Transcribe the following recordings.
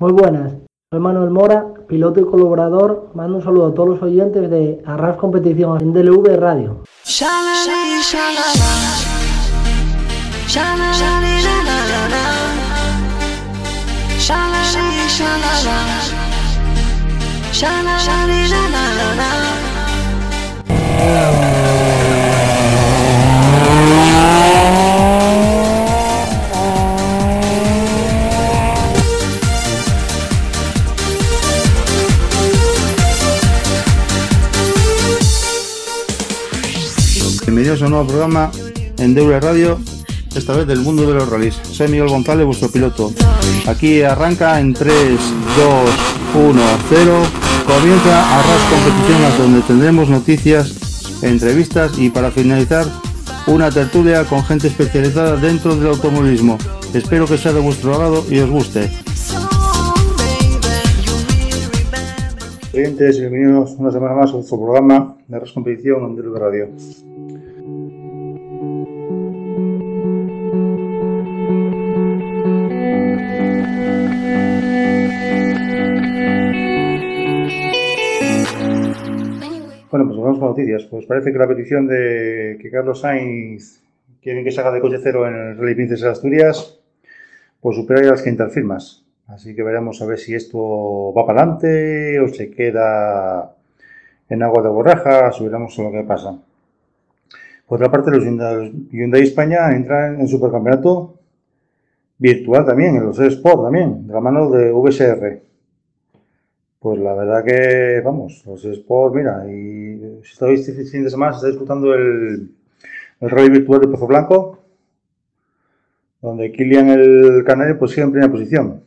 Muy buenas, soy Manuel Mora, piloto y colaborador. Mando un saludo a todos los oyentes de Arras Competición en DLV Radio. Bienvenidos a un nuevo programa en Deure Radio, esta vez del mundo de los rallies. Soy Miguel González, vuestro piloto. Aquí arranca en 3, 2, 1, 0. Comienza Arras Competiciones, donde tendremos noticias, entrevistas y para finalizar una tertulia con gente especializada dentro del automovilismo. Espero que sea de vuestro agrado y os guste. Bienvenidos una semana más a nuestro programa de Arras Competición en DLV Radio. Bueno, pues vamos con noticias. Pues parece que la petición de que Carlos Sainz quieren que se haga de coche cero en el Rally Princesa de Asturias, pues supera las 500 firmas. Así que veremos a ver si esto va para adelante o se queda en agua de borraja, o veremos lo que pasa. Por otra parte, los Hyundai España entran en supercampeonato virtual también, en los Sport también, de la mano de VSR. Pues la verdad que, vamos, los Sport, mira, y si estáis este fin de semana, se está disfrutando el, el rally virtual de Pozo Blanco, donde Kilian el Canario pues sigue en primera posición.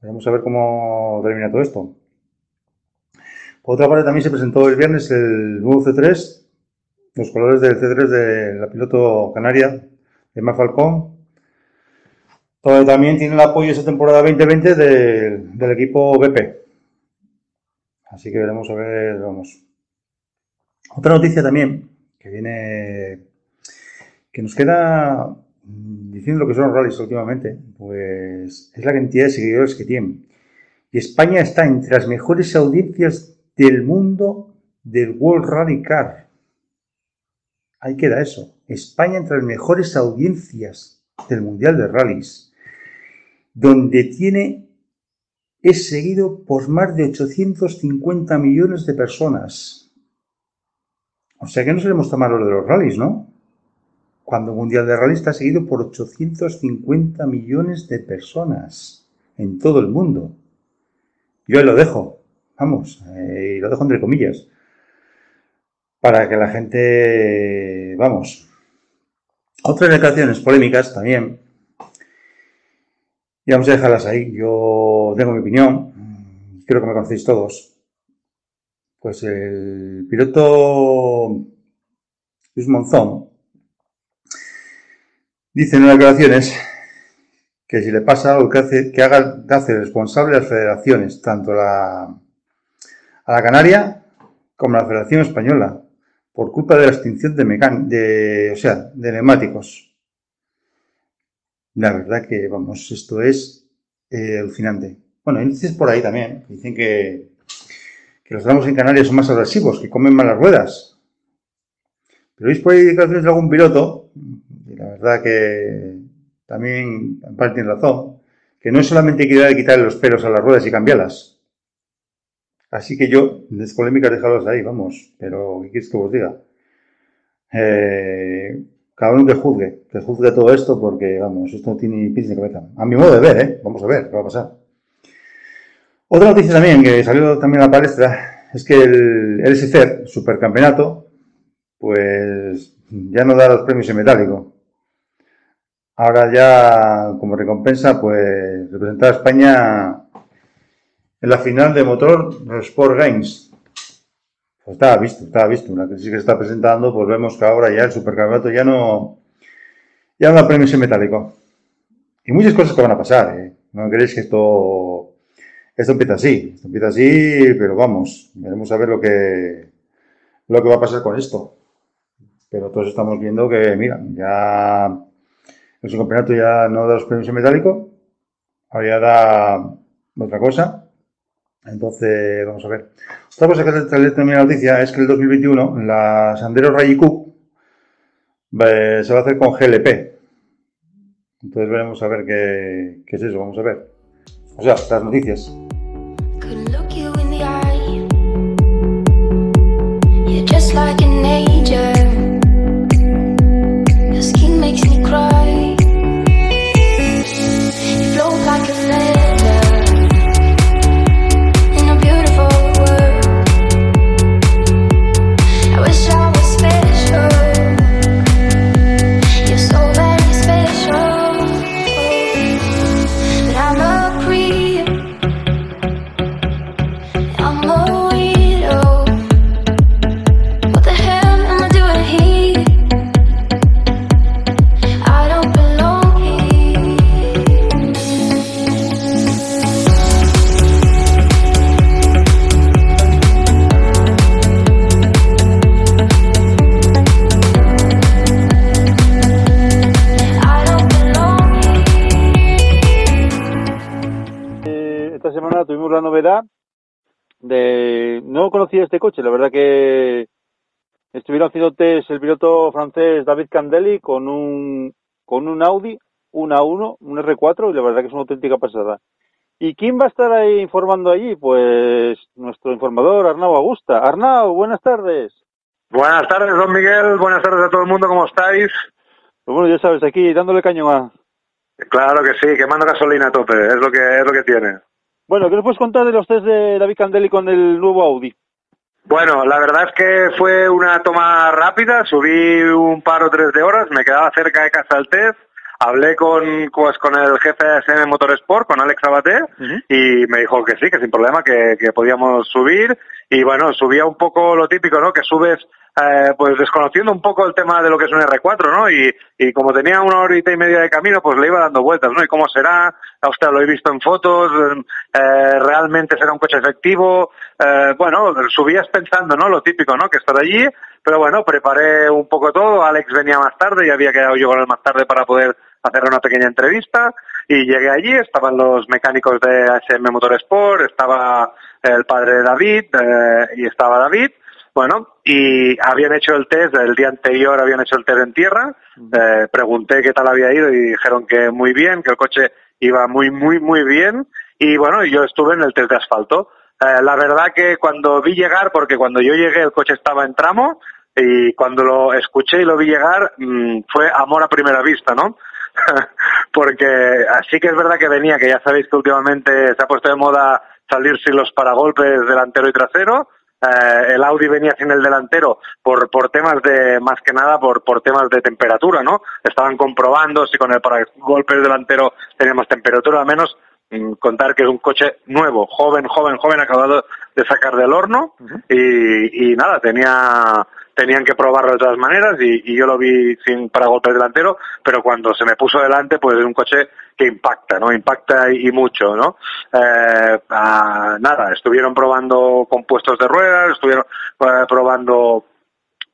Vamos a ver cómo termina todo esto. Por otra parte, también se presentó el viernes el nuevo C3, los colores del C3 de la piloto canaria, Emma Falcón, donde también tiene el apoyo esta temporada 2020 del, del equipo BP. Así que veremos a ver, vamos. Otra noticia también, que viene, que nos queda diciendo lo que son los rallies últimamente, pues es la cantidad de seguidores que tienen. Y España está entre las mejores audiencias del mundo del World Rally Car. Ahí queda eso. España entre las mejores audiencias del Mundial de Rallys, donde tiene es seguido por más de 850 millones de personas. O sea que no seremos tan malos de los rallies, ¿no? Cuando el Mundial de Rally está seguido por 850 millones de personas en todo el mundo. Yo ahí lo dejo, vamos, eh, lo dejo entre comillas, para que la gente, vamos. Otras declaraciones polémicas también, y vamos a dejarlas ahí. Yo tengo mi opinión, creo que me conocéis todos. Pues el piloto Luis Monzón dice en unas declaraciones que si le pasa algo que, hace, que haga hace responsable a las federaciones, tanto la, a la Canaria como a la Federación Española, por culpa de la extinción de, de, o sea, de neumáticos. La verdad que, vamos, esto es eh, alucinante. Bueno, índices por ahí también. Dicen que, que los tramos en Canarias son más agresivos, que comen malas ruedas. Pero veis por ahí declaraciones de algún piloto, y la verdad que también en parte tiene razón, que no es solamente que quitarle los pelos a las ruedas y cambiarlas. Así que yo, de polémicas, dejarlos ahí, vamos. Pero, ¿qué quieres que os diga? Eh, cada uno que juzgue, que juzgue todo esto porque, vamos, esto no tiene pies ni cabeza. A mi modo de ver, ¿eh? Vamos a ver qué va a pasar. Otra noticia también que salió también a la palestra es que el LSC, supercampeonato, pues ya no da los premios en metálico. Ahora ya, como recompensa, pues representar a España en la final de motor Sport Games, estaba visto, estaba visto. Una crisis que se está presentando, pues vemos que ahora ya el supercampeonato ya no, ya no da premios en metálico. Y muchas cosas que van a pasar, ¿eh? No queréis que esto, esto empieza así. Esto empieza así, pero vamos, veremos a ver lo que, lo que va a pasar con esto. Pero todos estamos viendo que, mira, ya el subcampeonato ya no da los premios en metálico, ahora ya da otra cosa. Entonces, vamos a ver. Otra cosa que le también la noticia es que el 2021 la Sandero Rally Cup se va a hacer con GLP. Entonces veremos a ver qué, es eso, vamos a ver. O sea, las noticias. angel de no conocía este coche, la verdad que estuvieron haciendo test el piloto francés David Candelli con un con un Audi, un A1, un R4 y la verdad que es una auténtica pasada. ¿Y quién va a estar ahí informando allí? Pues nuestro informador Arnau Augusta. Arnau, buenas tardes. Buenas tardes, don Miguel. Buenas tardes a todo el mundo. ¿Cómo estáis? Pues bueno, ya sabes, aquí dándole cañón a... Claro que sí, quemando gasolina a tope. Es lo que es lo que tiene. Bueno, ¿qué nos puedes contar de los test de David Candelli con el nuevo Audi? Bueno, la verdad es que fue una toma rápida, subí un par o tres de horas, me quedaba cerca de casa el test, hablé con, pues, con el jefe de SM Motorsport, con Alex Abate, y me dijo que sí, que sin problema, que, que podíamos subir, y bueno, subía un poco lo típico, ¿no? Que subes eh, pues desconociendo un poco el tema de lo que es un R4, ¿no? Y, y como tenía una horita y media de camino, pues le iba dando vueltas, ¿no? Y cómo será, a usted lo he visto en fotos, eh, realmente será un coche efectivo, eh, bueno, subías pensando, ¿no? Lo típico, ¿no? Que estar allí, pero bueno, preparé un poco todo, Alex venía más tarde y había quedado yo con él más tarde para poder hacer una pequeña entrevista y llegué allí, estaban los mecánicos de ASM Motorsport, estaba el padre de David eh, y estaba David, bueno, y habían hecho el test, el día anterior habían hecho el test en tierra, eh, pregunté qué tal había ido y dijeron que muy bien, que el coche iba muy, muy, muy bien, y bueno, yo estuve en el test de asfalto. Eh, la verdad que cuando vi llegar, porque cuando yo llegué el coche estaba en tramo, y cuando lo escuché y lo vi llegar, mm, fue amor a primera vista, ¿no? porque así que es verdad que venía, que ya sabéis que últimamente se ha puesto de moda salir sin los paragolpes delantero y trasero, eh, el Audi venía sin el delantero por, por temas de, más que nada por, por temas de temperatura, ¿no? Estaban comprobando si con el golpe delantero teníamos temperatura, al menos mm, contar que es un coche nuevo, joven, joven, joven, acabado de sacar del horno y, y nada, tenía tenían que probarlo de todas maneras y, yo lo vi sin paragolpes delantero, pero cuando se me puso delante, pues es un coche que impacta, ¿no? Impacta y, mucho, ¿no? Eh, nada, estuvieron probando compuestos de ruedas, estuvieron eh, probando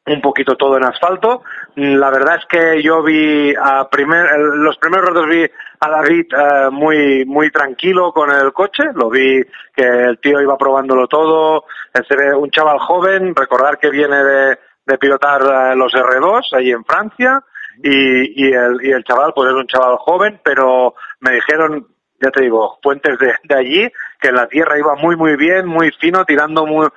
un poquito todo en asfalto. La verdad es que yo vi a primer, los primeros ratos vi a David eh, muy muy tranquilo con el coche, lo vi que el tío iba probándolo todo, un chaval joven, recordar que viene de, pilotar eh, los R2 ahí en Francia y, y, el, y el chaval pues es un chaval joven, pero me dijeron, ya te digo, fuentes de, de allí, que la tierra iba muy muy bien, muy fino, tirando muy,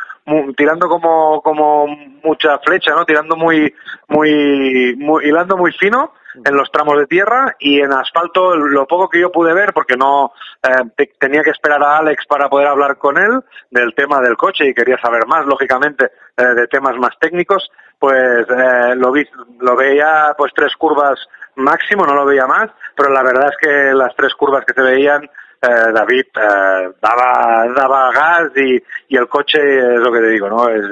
tirando como como mucha flecha, ¿no? Tirando muy muy, muy hilando muy fino en los tramos de tierra y en asfalto lo poco que yo pude ver porque no eh, tenía que esperar a Alex para poder hablar con él del tema del coche y quería saber más lógicamente eh, de temas más técnicos pues eh, lo vi lo veía pues tres curvas máximo no lo veía más pero la verdad es que las tres curvas que se veían David daba daba gas y, y el coche es lo que te digo no es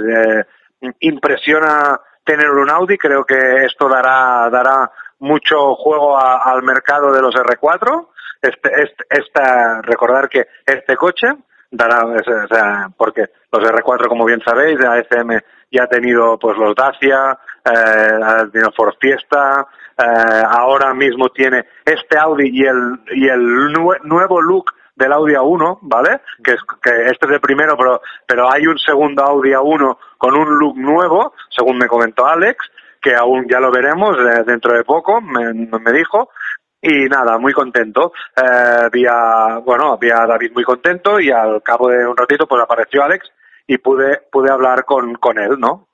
impresiona tener un Audi creo que esto dará dará mucho juego al mercado de los R4. Este, este, esta, recordar que este coche dará, o sea, porque los R4, como bien sabéis, de ASM ya ha tenido pues los Dacia, eh, ha tenido Ford Fiesta, eh, ahora mismo tiene este Audi y el, y el nuevo look del Audi A1, ¿vale? Que, es, que este es el primero, pero, pero hay un segundo Audi A1 con un look nuevo, según me comentó Alex, que aún ya lo veremos eh, dentro de poco, me, me dijo, y nada, muy contento. Eh, había, bueno, había David muy contento y al cabo de un ratito pues apareció Alex y pude, pude hablar con, con él, ¿no?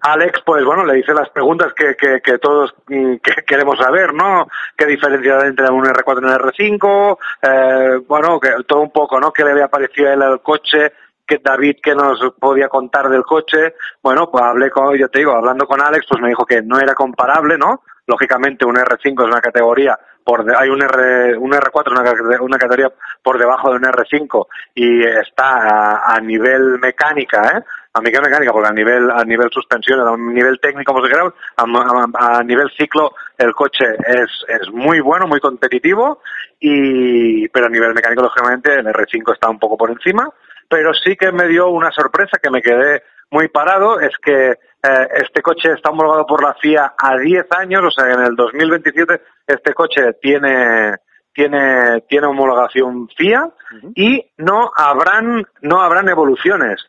Alex, pues bueno, le hice las preguntas que, que, que todos mm, que queremos saber, ¿no? ¿Qué diferencia hay entre un R4 y un R5? Eh, bueno, que todo un poco, ¿no? ¿Qué le había parecido a él al coche? que David que nos podía contar del coche. Bueno, pues hablé con, yo te digo, hablando con Alex, pues me dijo que no era comparable, ¿no? Lógicamente un R5 es una categoría por de, hay un R un R4 una, una categoría por debajo de un R5 y está a, a nivel mecánica, ¿eh? a nivel mecánica, porque a nivel a nivel suspensión, a nivel técnico, como se a, nivel ciclo el coche es, es muy bueno, muy competitivo, y pero a nivel mecánico, lógicamente, el R5 está un poco por encima, pero sí que me dio una sorpresa que me quedé muy parado, es que eh, este coche está homologado por la FIA a 10 años, o sea, en el 2027 este coche tiene tiene tiene homologación FIA uh -huh. y no habrán no habrán evoluciones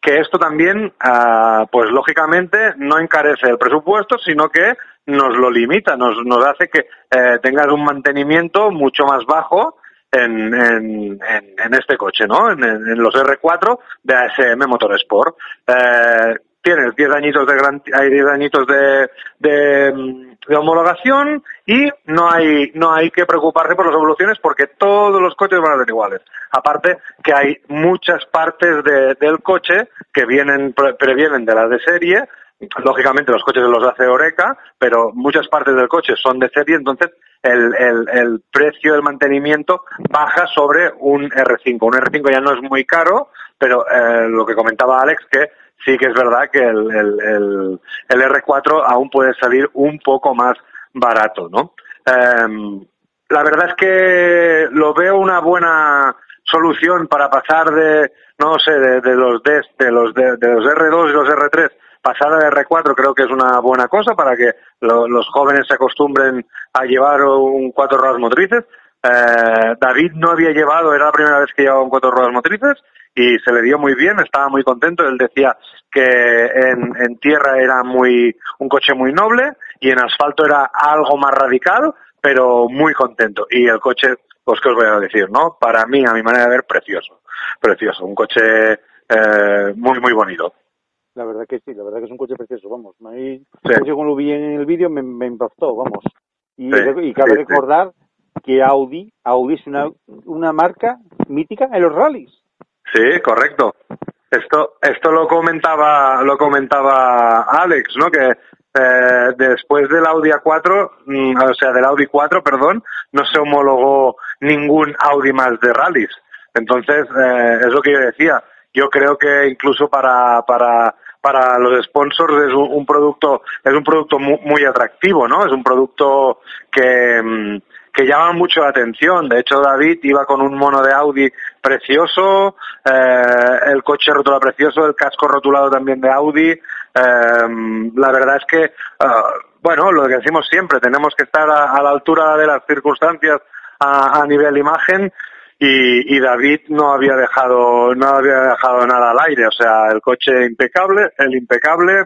que esto también, uh, pues lógicamente, no encarece el presupuesto, sino que nos lo limita, nos, nos hace que eh, tengas un mantenimiento mucho más bajo en, en, en, en este coche, ¿no? En, en, los R4 de ASM Motorsport. Eh, tienes 10 añitos de hay 10 añitos de, de, de, homologación y no hay no hay que preocuparse por las evoluciones porque todos los coches van a ser iguales. Aparte que hay muchas partes de, del coche que vienen previenen de las de serie, lógicamente los coches los hace Oreca, pero muchas partes del coche son de serie, entonces el, el, el precio del mantenimiento baja sobre un R5. Un R5 ya no es muy caro, pero eh, lo que comentaba Alex que sí que es verdad que el, el, el, el R4 aún puede salir un poco más barato, ¿no? Eh, la verdad es que lo veo una buena solución para pasar de, no sé, de, los D, de los de, los R2 y los R3 pasar a R4 creo que es una buena cosa para que lo, los jóvenes se acostumbren a llevar un cuatro ruedas motrices. Eh, David no había llevado, era la primera vez que llevaba un cuatro ruedas motrices y se le dio muy bien, estaba muy contento. Él decía que en, en tierra era muy un coche muy noble y en asfalto era algo más radical, pero muy contento. Y el coche, pues qué os voy a decir, ¿no? Para mí, a mi manera de ver, precioso, precioso, un coche eh, muy muy bonito. La verdad que sí, la verdad que es un coche precioso, vamos. A mí, sí. yo cuando lo vi en el vídeo me, me, impactó, vamos. Y, sí, y cabe sí, recordar que Audi, Audi es una, una marca mítica en los rallies. Sí, correcto. Esto, esto lo comentaba, lo comentaba Alex, ¿no? Que eh, después del Audi A4, mm, o sea, del Audi 4, perdón, no se homologó ningún Audi más de rallies. Entonces, eh, es lo que yo decía. Yo creo que incluso para, para, para los sponsors es un, un producto, es un producto muy, muy, atractivo, ¿no? Es un producto que, mm, que llama mucho la atención. De hecho, David iba con un mono de Audi precioso, eh, el coche rotulado precioso, el casco rotulado también de Audi. Eh, la verdad es que, uh, bueno, lo que decimos siempre, tenemos que estar a, a la altura de las circunstancias a, a nivel imagen y, y, David no había dejado no había dejado nada al aire o sea el coche impecable el impecable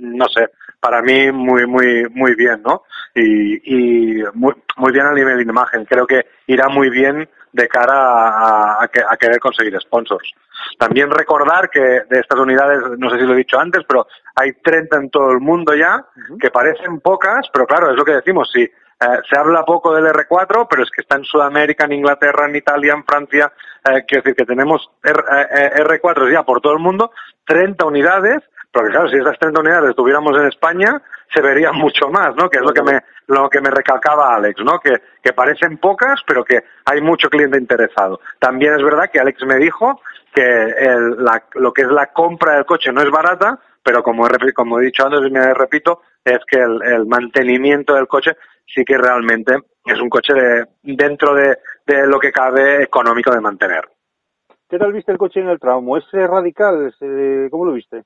no sé para mí muy muy muy bien no y, y muy muy bien a nivel de imagen creo que irá muy bien de cara a, a, a, querer conseguir sponsors también recordar que de estas unidades no sé si lo he dicho antes pero hay 30 en todo el mundo ya uh -huh. que parecen pocas pero claro es lo que decimos si eh, se habla poco del R4, pero es que está en Sudamérica, en Inglaterra, en Italia, en Francia. Eh, quiero decir que tenemos R, eh, R4 ya por todo el mundo, 30 unidades, porque claro, si esas 30 unidades estuviéramos en España, se vería mucho más, ¿no? Que es lo que me, lo que me recalcaba Alex, ¿no? Que, que parecen pocas, pero que hay mucho cliente interesado. También es verdad que Alex me dijo que el, la, lo que es la compra del coche no es barata, pero como he, como he dicho antes y me repito, es que el, el mantenimiento del coche sí que realmente es un coche de, dentro de, de, lo que cabe económico de mantener. ¿Qué tal viste el coche en el tramo? ¿Es radical? ¿Es, eh, ¿Cómo lo viste?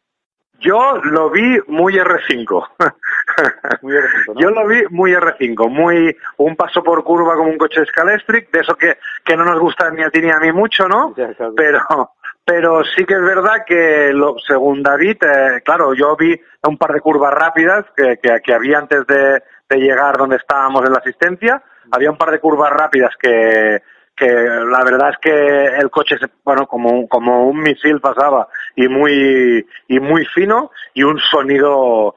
Yo lo vi muy R5. Muy R5, ¿no? Yo lo vi muy R5, muy un paso por curva como un coche Scalestric, de eso que, que no nos gusta ni a ti ni a mí mucho, ¿no? Ya, claro. Pero, pero sí que es verdad que, lo, según David, eh, claro, yo vi un par de curvas rápidas que, que, que había antes de, de llegar donde estábamos en la asistencia, había un par de curvas rápidas que, que la verdad es que el coche, se- bueno, como, como un misil pasaba y muy, y muy fino y un sonido,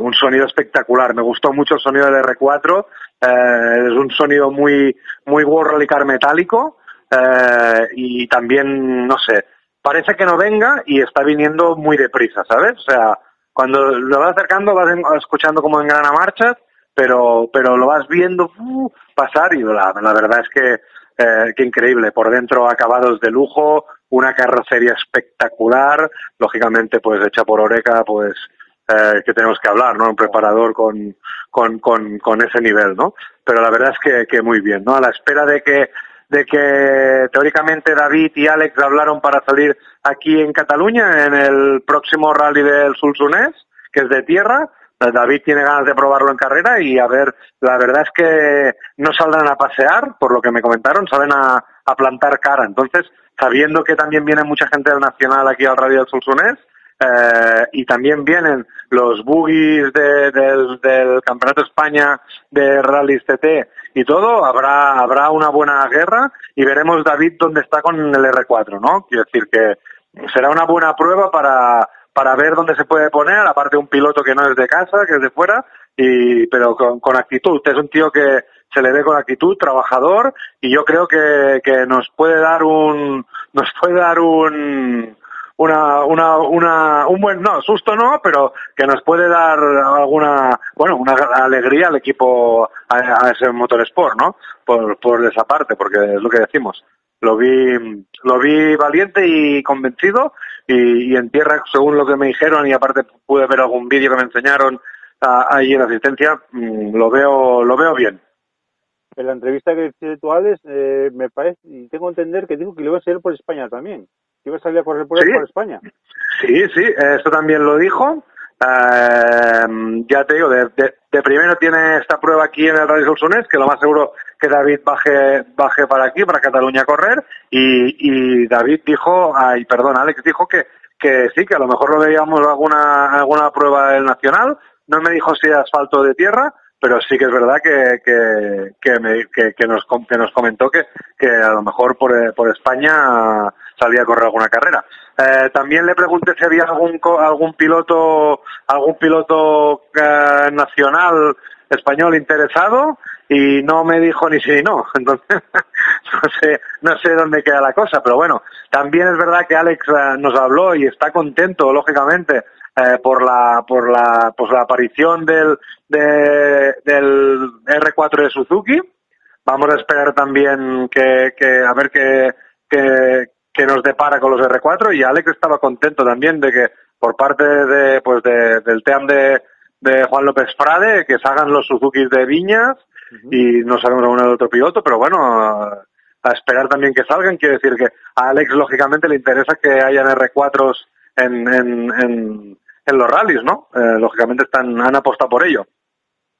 un sonido espectacular. Me gustó mucho el sonido del R4, eh, es un sonido muy, muy World Rally Car metálico, eh, y también, no sé, parece que no venga y está viniendo muy deprisa, ¿sabes? O sea, cuando lo vas acercando vas escuchando como engrana marchas, pero, pero lo vas viendo uh, pasar y la verdad es que, eh, que increíble. Por dentro acabados de lujo, una carrocería espectacular, lógicamente pues hecha por Oreca, pues eh, que tenemos que hablar, ¿no? Un preparador con, con, con, con ese nivel, ¿no? Pero la verdad es que, que muy bien, ¿no? A la espera de que de que teóricamente David y Alex hablaron para salir aquí en Cataluña en el próximo rally del Sulsunés, que es de tierra. David tiene ganas de probarlo en carrera y a ver, la verdad es que no saldrán a pasear, por lo que me comentaron, salen a, plantar cara. Entonces, sabiendo que también viene mucha gente del Nacional aquí al rally del Sulsunés, eh, y también vienen los buggies de- del, del Campeonato España de Rally TT y todo, habrá, habrá una buena guerra y veremos David dónde está con el R4, ¿no? Quiero decir que será una buena prueba para, para ver dónde se puede poner, aparte un piloto que no es de casa, que es de fuera, y, pero con, con actitud. Es un tío que se le ve con actitud, trabajador, y yo creo que, que nos puede dar un, nos puede dar un, una, una, una, un buen, no, susto no, pero que nos puede dar alguna, bueno, una alegría al equipo, a, a ese Motorsport, ¿no? Por, por esa parte, porque es lo que decimos. Lo vi, lo vi valiente y convencido y, y en tierra, según lo que me dijeron, y aparte pude ver algún vídeo que me enseñaron ah, ahí en asistencia, mm, lo veo, lo veo bien. En la entrevista que hiciste tú, Alex, eh, me parece, y tengo que entender que dijo que le iba a salir por España también. Que iba a salir a correr por, Sí. por España. Sí, sí, eso también lo dijo. Eh, ya te digo, de, de- de primero tiene esta prueba aquí en el Rally Solsonés, que lo más seguro que David baje, baje para aquí, para Cataluña a correr, y, y David dijo, ay, perdón, Alex dijo que, que sí, que a lo mejor lo veíamos alguna, alguna prueba del Nacional, no me dijo si asfalto de tierra, pero sí que es verdad que, que, que, nos, que nos comentó que, que a lo mejor por, eh, por España salía a correr alguna carrera. Eh, también le pregunté si había algún algún piloto algún piloto eh, nacional español interesado y no me dijo ni sí ni no entonces no sé no sé dónde queda la cosa pero bueno también es verdad que Alex nos habló y está contento lógicamente eh, por la por la pues la aparición del de- del R4 de Suzuki. Vamos a esperar también que, que a ver qué, qué, qué nos depara con los R4 y Alex estaba contento también de que por parte de pues de, del team de, de Juan López Frade que salgan los Suzuki de Viñas y no sabemos alguno de otro piloto pero bueno a, a esperar también que salgan. Quiere decir que a Alex lógicamente le interesa que hayan R4s en, en, en, en los rallies ¿no? Eh, lógicamente están han apostado por ello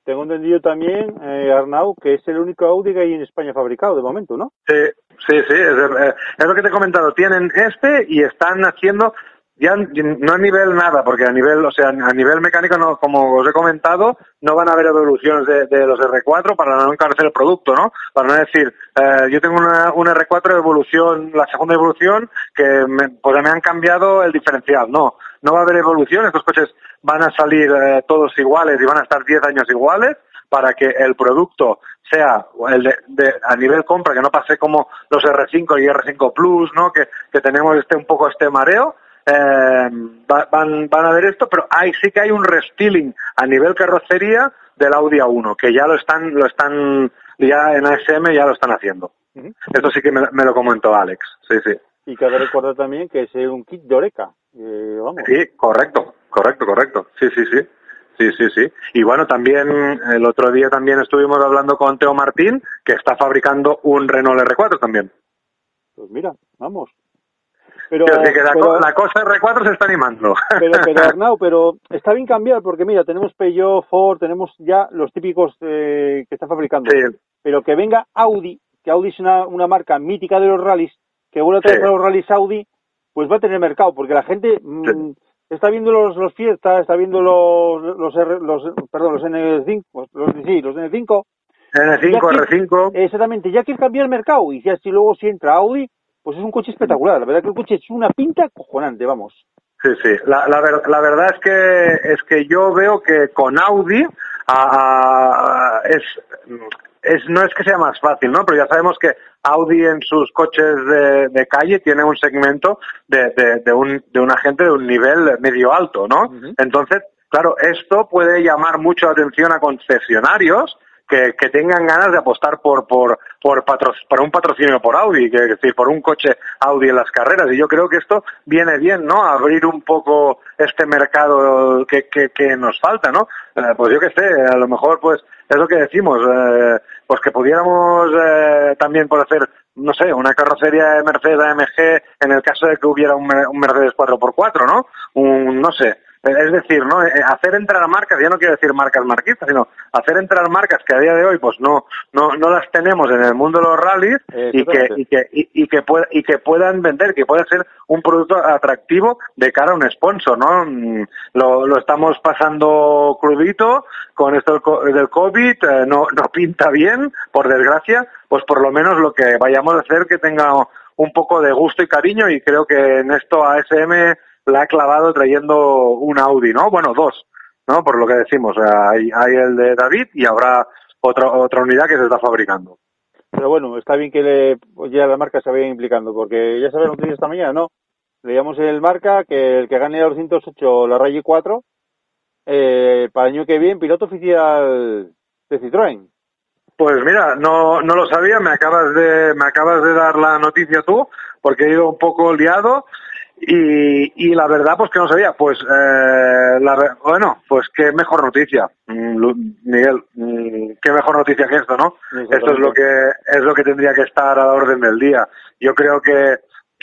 Tengo entendido también, eh, Arnau, que es el único Audi que hay en España fabricado de momento, ¿no? Sí, sí, sí, es, eh, es lo que te he comentado. Tienen este y están haciendo, ya no a nivel nada, porque a nivel, o sea, a nivel mecánico, no, como os he comentado, no van a haber evoluciones de, los R4 para no encarecer el producto, ¿no? Para no decir, eh, yo tengo una, un R4 de evolución, la segunda evolución, que me, pues me han cambiado el diferencial. No, no va a haber evolución, estos coches van a salir eh, todos iguales y van a estar 10 años iguales para que el producto sea el de, de- a nivel compra, que no pase como los R5 y R5 Plus, ¿no? Que, que tenemos este un poco este mareo. Eh, va- van, van a ver esto, pero hay, sí que hay un restyling a nivel carrocería del Audi A1, que ya lo están, lo están, ya en ASM ya lo están haciendo. Esto sí que me, me lo comentó Alex, sí, sí. Y cabe recordar también que es un kit de Oreca. Eh, vamos. Sí, correcto, correcto, correcto. Sí, sí, sí. Sí, sí, sí. Y bueno, también el otro día también estuvimos hablando con Teo Martín, que está fabricando un Renault R4 también. Pues mira, vamos. Pero, que la, pero- la cosa R4 se está animando. pero, pero Arnau, pero está bien cambiar porque mira, tenemos Peugeot, Ford, tenemos ya los típicos eh, que están fabricando. sí, Pero que venga Audi, que Audi es una, una marca mítica de los rallies, que vuelva a traer Sí. los rallies Audi, pues va a tener mercado, porque la gente mm, está viendo los, los Fiesta, está viendo los, los, R- los, perdón, los N5, los, sí, los N5, N5, Ya que- R5. Exactamente, ya quiere cambiar el mercado y si luego si entra Audi, pues es un coche espectacular. La verdad que el coche es una pinta cojonante, vamos. Sí, sí. La, la, ver- la verdad es que es que yo veo que con Audi a- a- es, es no es que sea más fácil, ¿no? Pero ya sabemos que Audi en sus coches de, de calle tiene un segmento de, de, de un, de una gente de un nivel medio alto, ¿no? Entonces, claro, esto puede llamar mucho la atención a concesionarios que, que tengan ganas de apostar por por por, patro- por un patrocinio por Audi, que, decir, por un coche Audi en las carreras. Y yo creo que esto viene bien, ¿no? Abrir un poco este mercado que, que, que nos falta, ¿no? Eh, pues yo que sé, a lo mejor pues es lo que decimos, eh, pues que pudiéramos eh, también por hacer, no sé, una carrocería de Mercedes AMG en el caso de que hubiera un, un Mercedes 4x4, ¿no? Un, no sé, es decir, ¿no? Eh, hacer entrar marcas, ya no quiero decir marcas marquistas, sino hacer entrar marcas que a día de hoy pues no no, no las tenemos en el mundo de los rallies Eh, y que y que y, y que pueda- y que puedan vender, que pueda ser un producto atractivo de cara a un sponsor, ¿no? Mm, Lo, lo estamos pasando crudito con esto del COVID, eh, no no pinta bien, por desgracia, pues por lo menos lo que vayamos a hacer que tenga un poco de gusto y cariño y creo que en esto ASM la ha clavado trayendo un Audi, ¿no? Bueno, dos, ¿no? Por lo que decimos, hay, hay el de David y habrá otra otra unidad que se está fabricando. Pero bueno, está bien que le, pues ya la marca se vaya implicando, porque ya sabes noticias esta mañana, ¿no? Leíamos en el marca que el que gane la 208 la Rally 4, eh, para el año que viene, piloto oficial de Citroën. Pues mira, no, no lo sabía, me acabas de me acabas de dar la noticia tú, porque he ido un poco liado y, y la verdad pues que no sabía. Pues eh, la, bueno, pues qué mejor noticia, Mm, Miguel, mm, qué mejor noticia que esto, ¿no? Esto es lo que es lo que tendría que estar a la orden del día. Yo creo que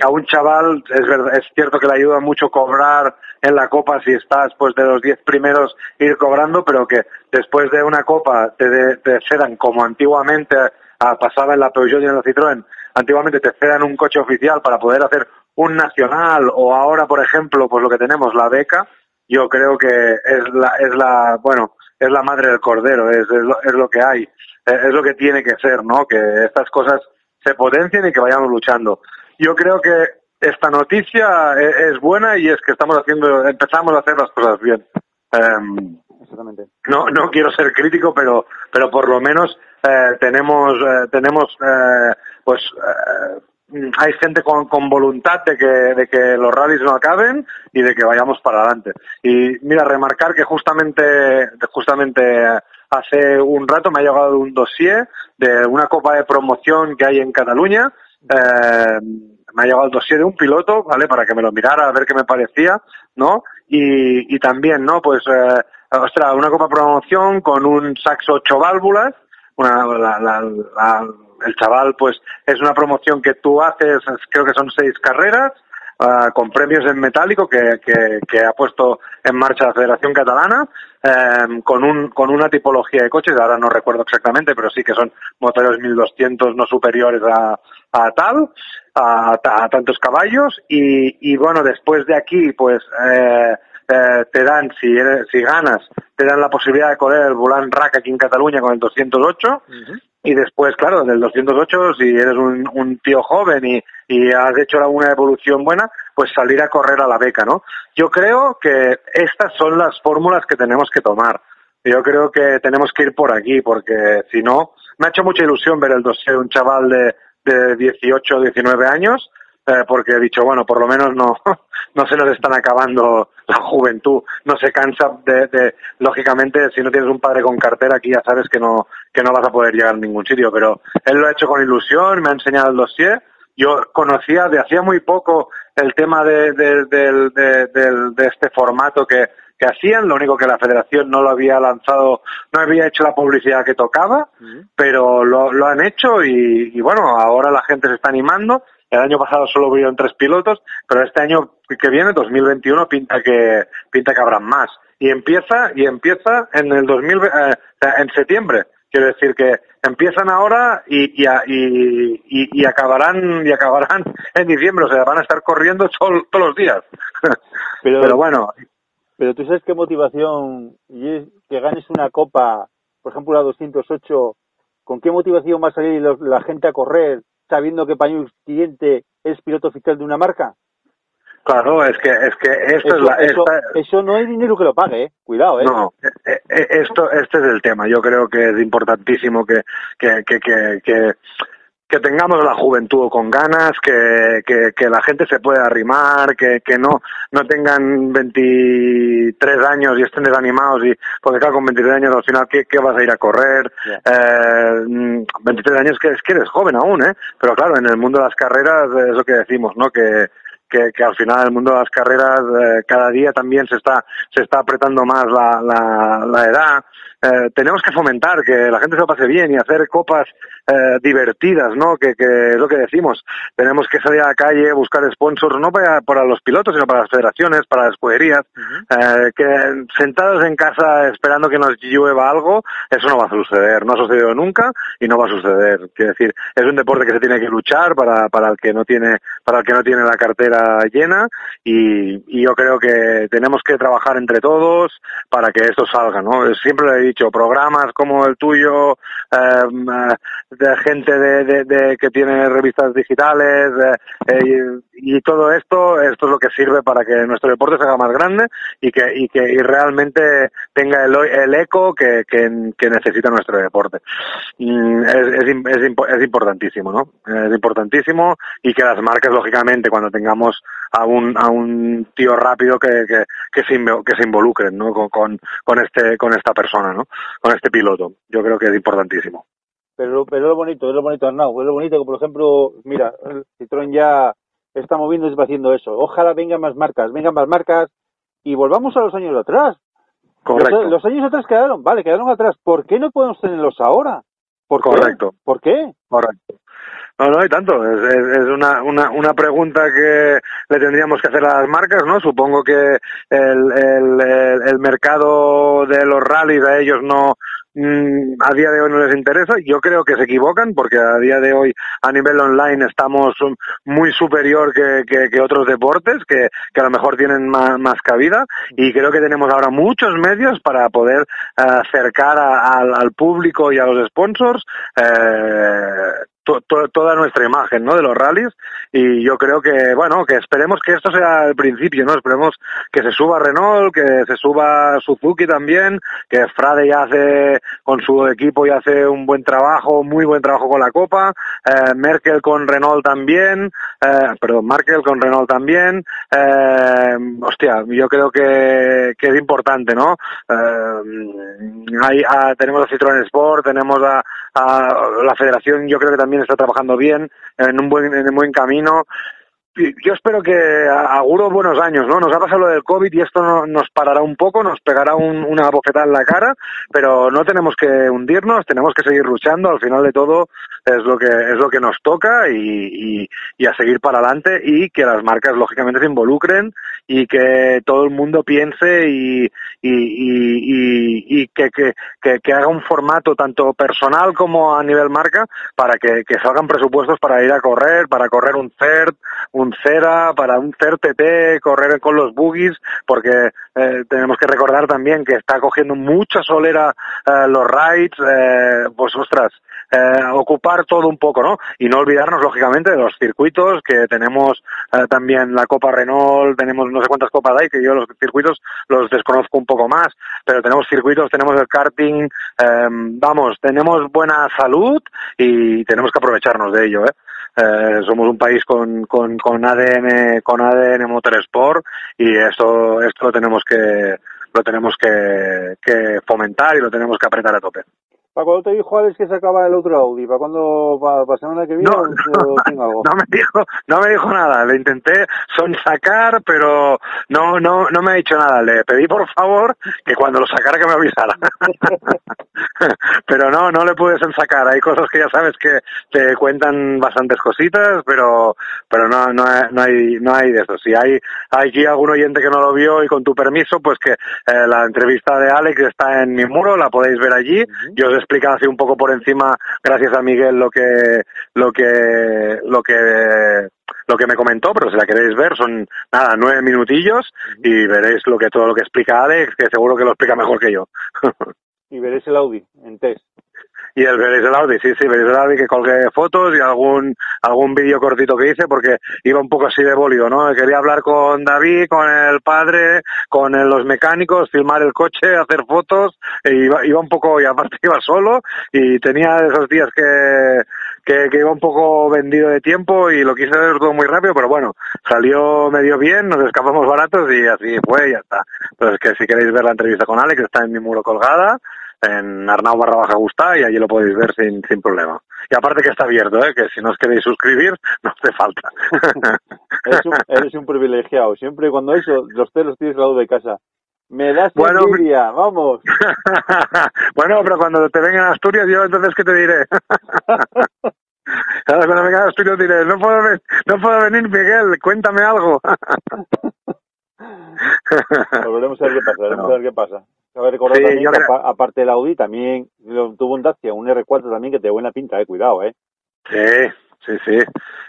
a un chaval es verdad, es cierto que le ayuda mucho cobrar en la copa si estás pues de los 10 primeros ir cobrando, pero que después de una copa te, de- te cedan como antiguamente ah, pasaba en la Peugeot y en la Citroën, antiguamente te cedan un coche oficial para poder hacer un nacional o ahora por ejemplo pues lo que tenemos la beca, yo creo que es la es la bueno, es la madre del cordero, es, es, lo, es lo que hay, es, es lo que tiene que ser, ¿no? Que estas cosas se potencien y que vayamos luchando. Yo creo que esta noticia e- es, buena y es que estamos haciendo, empezamos a hacer las cosas bien. Em, Exactamente. no, no quiero ser crítico, pero, pero por lo menos eh, tenemos, eh, tenemos, eh, pues, eh, hay gente con, con voluntad de que, de que los rallies no acaben y de que vayamos para adelante. Y mira, remarcar que justamente, justamente hace un rato me ha llegado un dossier de una copa de promoción que hay en Cataluña. Eh, me ha llegado el dossier de un piloto, ¿vale? Para que me lo mirara, a ver qué me parecía, ¿no? Y, y también, ¿no? Pues, eh, ostras, una copa de promoción con un saxo ocho válvulas, una, la, la- la- el chaval, pues, es una promoción que tú haces, creo que son seis carreras, ah, con premios en metálico que, que, ha puesto en marcha la Federación Catalana, eh, con, un, con una tipología de coches, ahora no recuerdo exactamente, pero sí que son motores 1200 no superiores a, a tal, a, a tantos caballos, y, bueno, después de aquí, pues, eh, eh, te dan, si, eres, si ganas, te dan la posibilidad de correr el Volant Rack aquí en Cataluña con el 208, y después, claro, del 208, si eres un, un tío joven y, y has hecho una evolución buena, pues salir a correr a la beca, ¿no? Yo creo que estas son las fórmulas que tenemos que tomar. Yo creo que tenemos que ir por aquí, porque si no, me ha hecho mucha ilusión ver el dossier de un chaval de, de 18 o 19 años, eh, porque he dicho, bueno, por lo menos no, no se nos están acabando la juventud, no se cansa de, de, lógicamente, si no tienes un padre con cartera, aquí ya sabes que no, que no vas a poder llegar a ningún sitio, pero él lo ha hecho con ilusión, me ha enseñado el dossier, yo conocía de hacía muy poco el tema de, de, de, de, este formato que, que hacían, lo único que la federación no lo había lanzado, no había hecho la publicidad que tocaba, pero lo, lo han hecho y, y bueno, ahora la gente se está animando El año pasado solo hubieron tres pilotos, pero este año que viene, 2021, pinta que pinta que habrán más. Y empieza y empieza en el 2000, eh, en septiembre. Quiero decir que empiezan ahora y, y, y, y, acabarán y acabarán en diciembre, o sea, van a estar corriendo todos los días. Pero, pero, bueno. Pero tú sabes qué motivación y que ganes una copa, por ejemplo la 208, ¿con qué motivación va a salir la gente a correr sabiendo que Pañuel siguiente es piloto oficial de una marca? Claro, es que es que esto eso, es la, eso, eso, no hay dinero que lo pague, ¿eh? cuidado, ¿eh? No, eh, eh, esto este es el tema. Yo creo que es importantísimo que que que que, que, que tengamos la juventud con ganas, que, que, que la gente se pueda arrimar, que, que no no tengan 23 años y estén desanimados y porque claro con 23 años al final qué, qué vas a ir a correr Yeah. eh, 23 años que es que eres joven aún eh pero claro en el mundo de las carreras es lo que decimos no que que, que al final el mundo de las carreras eh, cada día también se está se está apretando más la, la, la edad eh, tenemos que fomentar que la gente se lo pase bien y hacer copas eh, divertidas, ¿no? Que, que es lo que decimos. Tenemos que salir a la calle, buscar sponsors, no para, para los pilotos, sino para las federaciones, para las escuderías. Uh -huh. eh, que sentados en casa esperando que nos llueva algo, eso no va a suceder. No ha sucedido nunca y no va a suceder. Quiero decir, es un deporte que se tiene que luchar para, para el que no tiene, para el que no tiene la cartera llena y, y yo creo que tenemos que trabajar entre todos para que esto salga, ¿no? Siempre dicho, programas como el tuyo, eh, de gente de, que tiene revistas digitales eh, y, y, todo esto, esto es lo que sirve para que nuestro deporte se haga más grande y que, y que y realmente tenga el, el eco que, que, que, necesita nuestro deporte. Es, es, es, es importantísimo, ¿no? Es importantísimo y que las marcas, lógicamente, cuando tengamos a un, a un tío rápido que, que, que, se, que se involucren, ¿no? Con, con, con, este, con esta persona, ¿no? Con este piloto. Yo creo que es importantísimo. Pero, pero es lo bonito, es lo bonito, Arnau, es lo bonito que, por ejemplo, mira, Citroën ya está moviéndose va haciendo eso. Ojalá vengan más marcas, vengan más marcas y volvamos a los años atrás. Correcto. Los, los años atrás quedaron, vale, quedaron atrás. ¿Por qué no podemos tenerlos ahora? ¿Por Correcto. Qué? ¿Por qué? Correcto. No, no hay tanto. Es, una, una, una, pregunta que le tendríamos que hacer a las marcas, ¿no? Supongo que el, el, el, mercado de los rallies a ellos no, mm, a día de hoy no les interesa. Yo creo que se equivocan porque a día de hoy a nivel online estamos muy superior que, que, otros deportes que, que, a lo mejor tienen más, más, cabida y creo que tenemos ahora muchos medios para poder uh, acercar a, al público y a los sponsors eh, to, to, toda nuestra imagen ¿no? de los rallies y yo creo que bueno que esperemos que esto sea el principio no esperemos que se suba Renault que se suba Suzuki también que Frade ya hace con su equipo y hace un buen trabajo muy buen trabajo con la Copa eh, Merkel con Renault también eh, perdón Merkel con Renault también eh, hostia yo creo que, que es importante no hay, a, tenemos a Citroën Sport tenemos a, a la Federación yo creo que también está trabajando bien, en un buen, en un buen camino. Yo espero que auguro buenos años, ¿no? Nos ha pasado lo del COVID y esto no, nos parará un poco, nos pegará un, una bofetada en la cara, pero no tenemos que hundirnos, tenemos que seguir luchando. Al final de todo es lo que es lo que nos toca y a seguir para adelante y que las marcas lógicamente se involucren y que todo el mundo piense y, y, y que, que, que, que, haga un formato tanto personal como a nivel marca para que, que salgan presupuestos para ir a correr, para correr un CERT, un CERA, para un CERT-TT, correr con los boogies, porque eh, tenemos que recordar también que está cogiendo mucha solera eh, los rides, eh, pues ostras, eh, ocupar todo un poco, ¿no? Y no olvidarnos, lógicamente, de los circuitos, que tenemos eh, también la Copa Renault, tenemos no sé cuántas copas hay, que yo los circuitos los desconozco un poco más, pero tenemos circuitos, tenemos el karting, vamos, tenemos buena salud y tenemos que aprovecharnos de ello, ¿eh? Eh, somos un país con, con, con ADN con ADN Motorsport y esto esto lo tenemos que lo tenemos que, que fomentar y lo tenemos que apretar a tope. ¿Para cuando te dijo Alex que sacaba el otro Audi? ¿Para cuando, para, para semana que viene? No, no, tengo algo? no me dijo, no me dijo nada. Le intenté sonsacar, pero no, no, no me ha dicho nada. Le pedí por favor que cuando lo sacara que me avisara. pero no, no le pude sonsacar. Hay cosas que ya sabes que te cuentan bastantes cositas, pero, pero no, no, no hay, no hay de eso. Si hay, hay aquí algún oyente que no lo vio y con tu permiso, pues que eh, la entrevista de Alex está en mi muro, la podéis ver allí. Yo os he explicado así un poco por encima, gracias a Miguel, lo que, lo que, lo que, lo que me comentó, pero si la queréis ver son nada, nueve minutillos y veréis lo que todo lo que explica Alex, que seguro que lo explica mejor que yo. Y veréis el Audi en test. Y el veréis el Audi, sí, sí, veréis el Audi que colgué fotos y algún algún vídeo cortito que hice porque iba un poco así de bólido, ¿no? Quería hablar con David, con el padre, con los mecánicos, filmar el coche, hacer fotos, e iba, iba un poco, y aparte iba solo, y tenía esos días que, que, que iba un poco vendido de tiempo y lo quise hacer todo muy rápido, pero bueno, salió medio bien, nos escapamos baratos y así fue y ya está. Entonces que si queréis ver la entrevista con Alex, está en mi muro colgada, en Arnau barra baja Gustá y allí lo podéis ver sin, sin problema. Y aparte que está abierto, ¿eh? que si no os queréis suscribir, no hace falta. Eres un, eres un privilegiado. Siempre cuando eso, los telos tienes al lado de casa. Me das Bueno, envidia, vamos. bueno, pero cuando te vengan a Asturias, yo entonces, ¿qué te diré? Ahora cuando vengan a Asturias diré, no puedo, ven- no puedo venir, Miguel, cuéntame algo. Pues veremos a ver qué pasa, veremos No. a ver qué pasa. Ver, recordar Sí, también que creo- apa- aparte del Audi también tuvo un Dacia, un R4 también que te buena pinta, eh, cuidado, eh. Sí, sí, sí.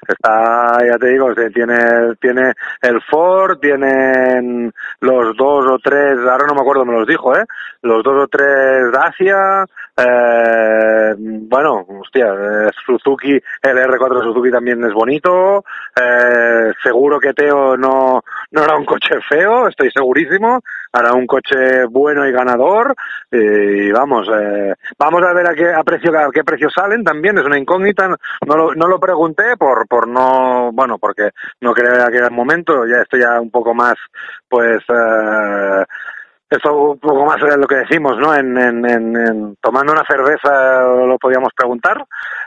Está, ya te digo, tiene, tiene el Ford, tienen los dos o tres, ahora no me acuerdo, me los dijo, ¿eh? Los dos o tres Dacia, eh, bueno, hostia, eh, Suzuki, el R4 de Suzuki también es bonito, eh, seguro que Teo no, no era un coche feo, estoy segurísimo, hará un coche bueno y ganador, y vamos, eh, vamos a ver a qué, a precio, a qué precio salen también, es una incógnita, no lo, no lo pregunté por, por no, bueno, porque no creo que era el momento, ya estoy ya un poco más, pues, eh, esto un poco más de lo que decimos, ¿no? En, en, en, en tomando una cerveza lo podíamos preguntar,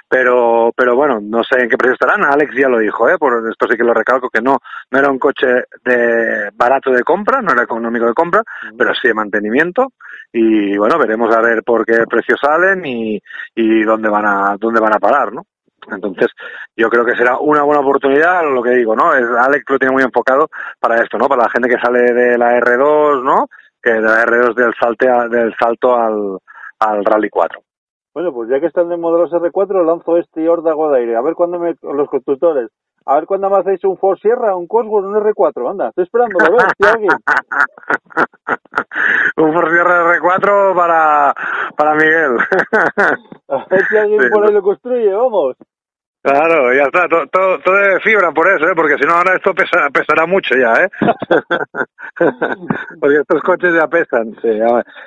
pero, pero bueno, no sé en qué precio estarán. Alex ya lo dijo, ¿eh? Por esto sí que lo recalco que no, no era un coche de barato de compra, no era económico de compra, pero sí de mantenimiento. Y bueno, veremos a ver por qué precio salen y, y dónde van a, dónde van a parar, ¿no? Entonces, yo creo que será una buena oportunidad, lo que digo, ¿no? Alex lo tiene muy enfocado para esto, ¿no? Para la gente que sale de la R2, ¿no? Que de la R2 del, salte a- del salto al, al Rally 4. Bueno, pues ya que están de moda los R4, lanzo este órdago de aire. A ver cuándo me, los constructores. A ver cuándo me hacéis un Ford Sierra, un Cosworth, un R4. Anda, estoy esperando, a ver si alguien. Un Ford Sierra R4 para, para Miguel. A ver si alguien Sí. por ahí lo construye, vamos. Claro, ya está, todo, todo, todo de fibra por eso, ¿eh? porque si no ahora esto pesa- pesará mucho ya, ¿eh? porque estos coches ya pesan, sí.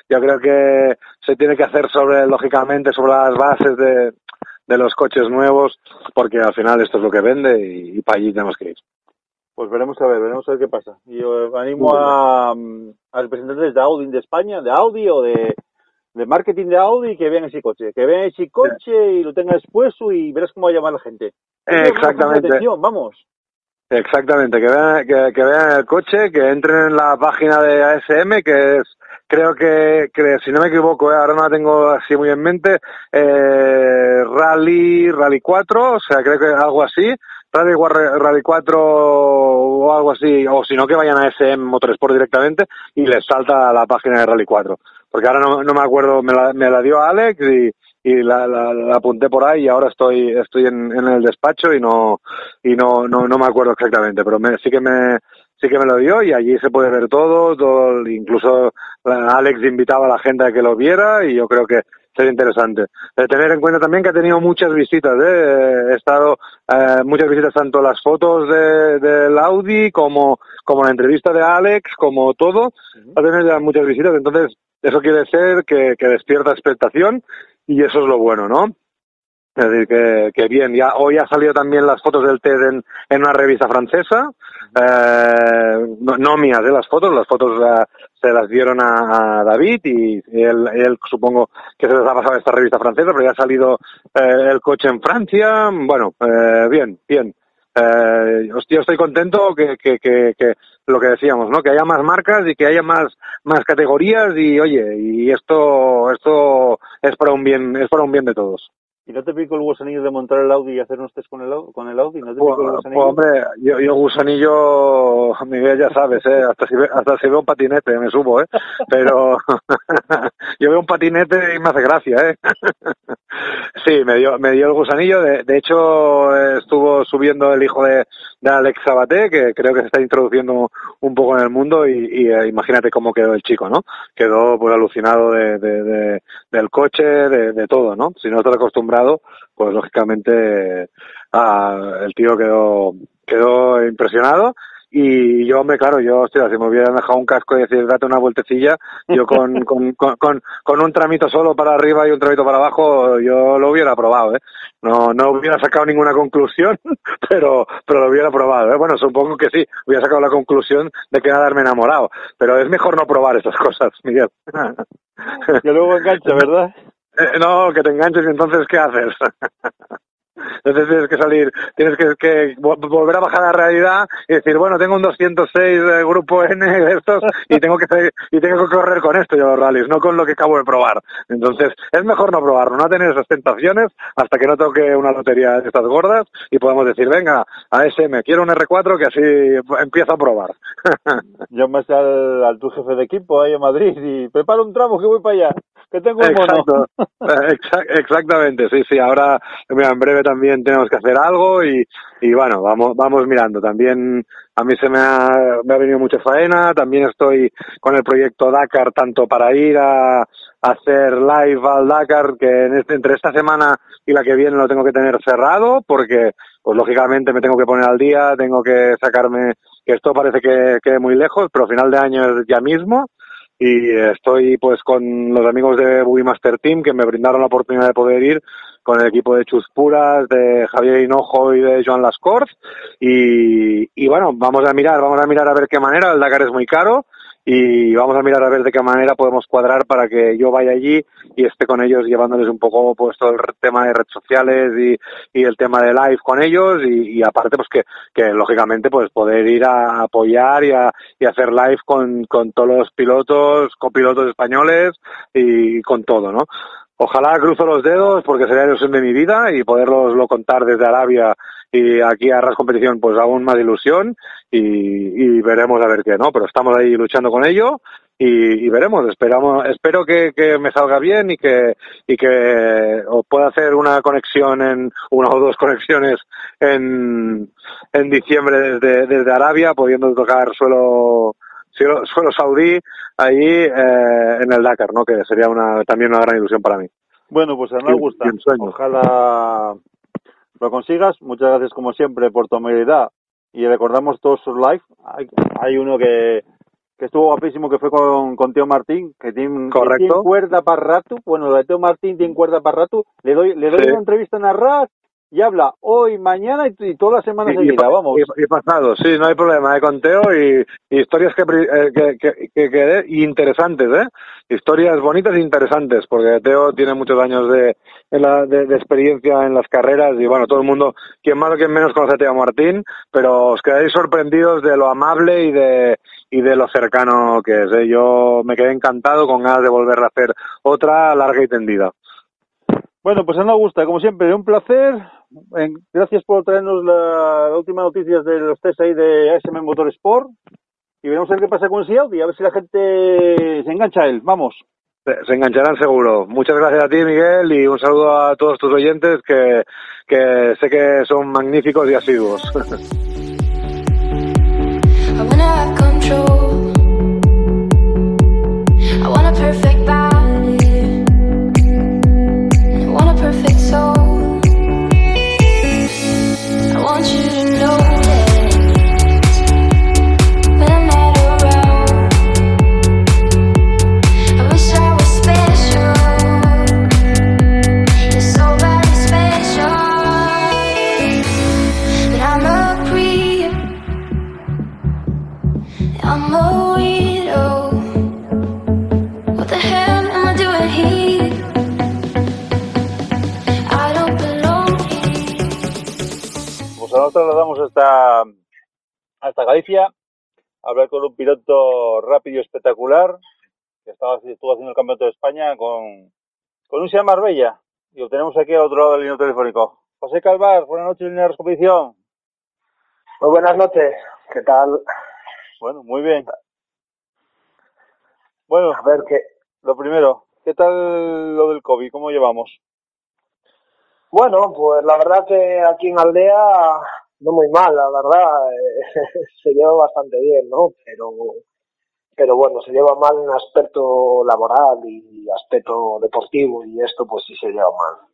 Yo creo que se tiene que hacer sobre, lógicamente, sobre las bases de, de los coches nuevos, porque al final esto es lo que vende y, y para allí tenemos que ir. Pues veremos a ver, veremos a ver qué pasa. Y yo animo a, mm, a representantes de Audi de España, de Audi o de, de marketing de Audi que vean ese coche. Que vean ese coche y lo tengan expuesto y verás cómo va a llamar la gente. Eso, Exactamente. atención, vamos. Exactamente, que vean, que, que vean el coche, que entren en la página de ASM, que es, creo que, que si no me equivoco, eh, ahora no la tengo así muy en mente, eh, Rally, Rally 4, o sea, creo que algo así, Rally, Rally 4 o algo así, o si no que vayan a ASM Motorsport directamente y les salta a la página de Rally 4, porque ahora no, no me acuerdo, me la, me la dio Alex y, y la, la, la apunté por ahí y ahora estoy estoy en, en el despacho y no y no no, no me acuerdo exactamente pero me, sí que me sí que me lo dio y allí se puede ver todo, todo incluso Alex invitaba a la gente a que lo viera y yo creo que sería interesante. Eh, tener en cuenta también que ha tenido muchas visitas ¿eh? he estado eh, muchas visitas tanto las fotos de, del Audi como como la entrevista de Alex como todo. Ha tenido ya muchas visitas entonces eso quiere decir que, despierta expectación y eso es lo bueno, ¿no? Es decir, que, que bien, ya hoy ha salido también las fotos del TED en, una revista francesa, eh, no, no mías, de las fotos, las fotos eh, se las dieron a, David y, él, él supongo que se les ha pasado esta revista francesa, pero ya ha salido eh, el coche en Francia, bueno, eh, bien, bien. Eh, yo estoy contento que, que, que, que lo que decíamos, ¿no? Que haya más marcas y que haya más más categorías y oye, y esto esto es para un bien es para un bien de todos. ¿Y no te pico el gusanillo de montar el Audi y hacer unos test con el, con el Audi? ¿No te Pues, pico el pues, gusanillo? hombre, yo, yo gusanillo, Miguel, ya sabes, ¿eh? hasta, si ve- hasta si veo un patinete me subo, ¿eh? pero yo veo un patinete y me hace gracia. ¿eh? sí, me dio, me dio el gusanillo, de, de hecho estuvo subiendo el hijo de, de Alex Sabaté, que creo que se está introduciendo un poco en el mundo y, y, eh, imagínate cómo quedó el chico, ¿no? Quedó pues alucinado de, de, de- del coche, de, de todo, ¿no? Si no estás acostumbrado, pues lógicamente ah, el tío quedó quedó impresionado y yo me claro yo hostia si me hubieran dejado un casco y decir date una vueltecilla yo con, con, con, con, un tramito solo para arriba y un tramito para abajo yo lo hubiera probado ¿eh? no no hubiera sacado ninguna conclusión pero pero lo hubiera probado ¿eh? bueno supongo que sí hubiera sacado la conclusión de que haberme enamorado pero es mejor no probar estas cosas Miguel Que luego engancha, ¿verdad? Eh, no, que te enganches y entonces ¿qué haces? Entonces tienes que salir, tienes que, que vo- volver a bajar a la realidad y decir, bueno, tengo un 206 de grupo N de estos y tengo que seguir- y tengo que correr con esto yo los rallies, no con lo que acabo de probar. Entonces es mejor no probarlo, no tener esas tentaciones hasta que no toque una lotería de estas gordas y podemos decir, venga, a ese me quiero un R4 que así empiezo a probar. Llamas al, al tu jefe de equipo ahí en Madrid y prepara un tramo que voy para allá, que tengo mono. Exacto, Eh, exa- exactamente, sí, sí. Ahora, mira, en breve también tenemos que hacer algo y, y bueno, vamos, vamos mirando. También a mí se me ha, me ha venido mucha faena. También estoy con el proyecto Dakar, tanto para ir a, hacer live al Dakar, que en este- entre esta semana y la que viene lo tengo que tener cerrado, porque, pues lógicamente me tengo que poner al día, tengo que sacarme, que esto parece que quede muy lejos, pero final de año es ya mismo y estoy pues con los amigos de Boogie Master Team que me brindaron la oportunidad de poder ir con el equipo de Chus Puras, de Javier Hinojo y de Joan Lascorz y, y bueno, vamos a mirar, vamos a mirar a ver qué manera, el Dakar es muy caro y vamos a mirar a ver de qué manera podemos cuadrar para que yo vaya allí y esté con ellos llevándoles un poco pues todo el tema de redes sociales y, el tema de live con ellos. Y, y aparte pues que, que lógicamente pues poder ir a apoyar y a, y hacer live con, con todos los pilotos, copilotos españoles y con todo, ¿no? Ojalá cruzo los dedos porque sería la ilusión de mi vida y poderlos lo contar desde Arabia y aquí a Ras Competición pues aún más ilusión y, y veremos a ver qué, ¿no? Pero estamos ahí luchando con ello y, y veremos, esperamos, espero que, que me salga bien y que, y que pueda hacer una conexión en, una o dos conexiones en, en diciembre desde, desde Arabia, pudiendo tocar suelo, suelo, suelo saudí allí eh, en el Dakar, ¿no? Que sería una, también una gran ilusión para mí. Bueno, pues a nos gusta. Ojalá lo consigas. Muchas gracias como siempre por tu amabilidad. Y recordamos todos sus live. Hay, hay uno que, que estuvo guapísimo que fue con, con Teo Martín, que tiene, que Correcto. tiene cuerda para rato. Bueno, la de Teo Martín tiene cuerda para rato. Le doy, le doy Sí. una entrevista en Arras y habla hoy, mañana y, y toda la semana Y, seguida. Vamos. y- pasado, sí, no hay problema, de conteo y, y historias que, eh, que, que, que, que- interesantes, ¿eh? Historias bonitas e interesantes, porque Teo tiene muchos años de, en la- de, de experiencia en las carreras y bueno, todo el mundo, quien más o quien menos conoce a Teo Martín, pero os quedaréis sorprendidos de lo amable y de, y de lo cercano que es. ¿eh? Yo me quedé encantado con ganas de volver a hacer otra larga y tendida. Bueno, pues a nos gusta, como siempre, un placer. Gracias por traernos la, la última noticia de los test ahí de ASM Motorsport. Y veremos a ver qué pasa con ese Audi, a ver si la gente se engancha a él. Vamos. Se se engancharán seguro. Muchas gracias a ti, Miguel, y un saludo a todos tus oyentes que, que sé que son magníficos y asiduos. Nos trasladamos hasta, hasta Galicia a hablar con un piloto rápido y espectacular que estaba, estuvo haciendo el campeonato de España con, con un Seat Marbella. Y lo tenemos aquí al otro lado del línea telefónico. José Calvar, buenas noches, línea de competición. Muy buenas noches, ¿qué tal? Bueno, muy bien. Bueno, A ver, que lo primero, ¿qué tal lo del COVID? ¿Cómo llevamos? Bueno, pues la verdad que aquí en Aldea no muy mal, la verdad, eh, se lleva bastante bien, ¿no? Pero, pero bueno, se lleva mal en aspecto laboral y aspecto deportivo y esto pues sí se lleva mal.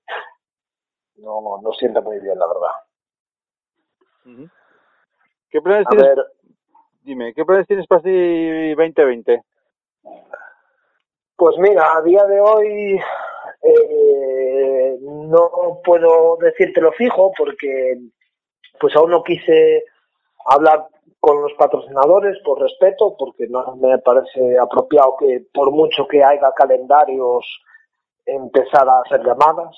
No, no sienta muy bien, la verdad. ¿Qué planes A tienes? ver, Dime, ¿qué planes tienes para este 2020? Pues mira, a día de hoy eh, no puedo decírtelo fijo porque pues aún no quise hablar con los patrocinadores por respeto, porque no me parece apropiado que por mucho que haya calendarios empezar a hacer llamadas.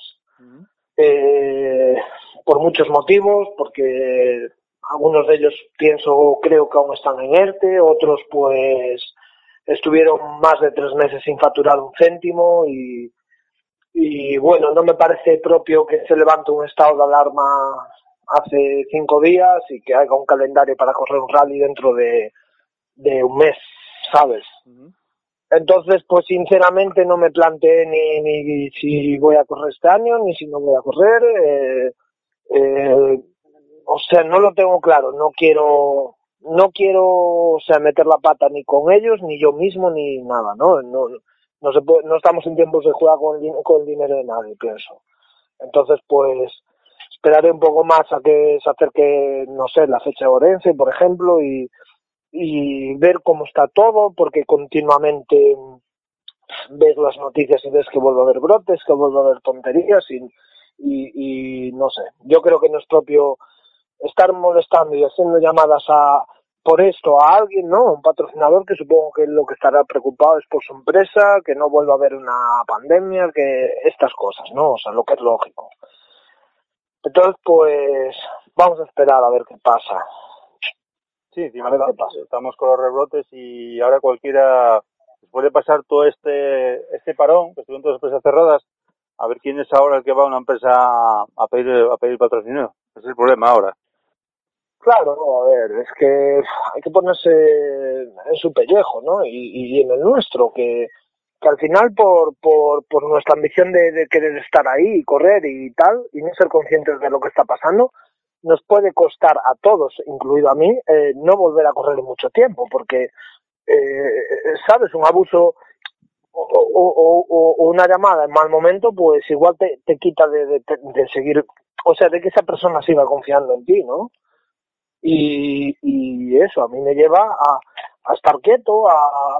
Eh, por muchos motivos, porque algunos de ellos pienso, creo que aún están en ERTE, otros pues estuvieron más de tres meses sin facturar un céntimo y, y bueno, no me parece propio que se levante un estado de alarma hace cinco días y que haya un calendario para correr un rally dentro de, de un mes, ¿sabes? Entonces, pues sinceramente no me planteé ni, ni si voy a correr este año, ni si no voy a correr. eh, eh, o sea, no lo tengo claro. No quiero, no quiero, o sea, meter la pata ni con ellos, ni yo mismo, ni nada, ¿no? No, no, se puede- no estamos en tiempos de jugar con con dinero de nadie, pienso. Entonces, pues esperaré un poco más a que se acerque, no sé, la fecha de Orense, por ejemplo, y, y ver cómo está todo, porque continuamente ves las noticias y ves que vuelve a haber brotes, que vuelve a haber tonterías y, y, y no sé. Yo creo que no es propio estar molestando y haciendo llamadas a por esto a alguien, ¿no? Un patrocinador que supongo que lo que estará preocupado es por su empresa, que no vuelva a haber una pandemia, que estas cosas, ¿no? O sea, lo que es lógico. Entonces, pues vamos a esperar a ver qué pasa. Sí, encima está- pasa. estamos con los rebrotes y ahora cualquiera después de pasar todo este este parón, que estuvieron todas las empresas cerradas, a ver quién es ahora el que va a una empresa a pedir a pedir patrocinio. Ese es el problema ahora. Claro, a ver, es que hay que ponerse en su pellejo, ¿no? Y, en el nuestro, que, al final por, por, por nuestra ambición de, de querer estar ahí y correr y tal, y no ser conscientes de lo que está pasando, nos puede costar a todos, incluido a mí, eh, no volver a correr mucho tiempo, porque, eh, ¿sabes? Un abuso o una llamada en mal momento, pues igual te, te quita de, de, de seguir, o sea, de que esa persona siga confiando en ti, ¿no? Y, y eso a mí me lleva a, a estar quieto, a,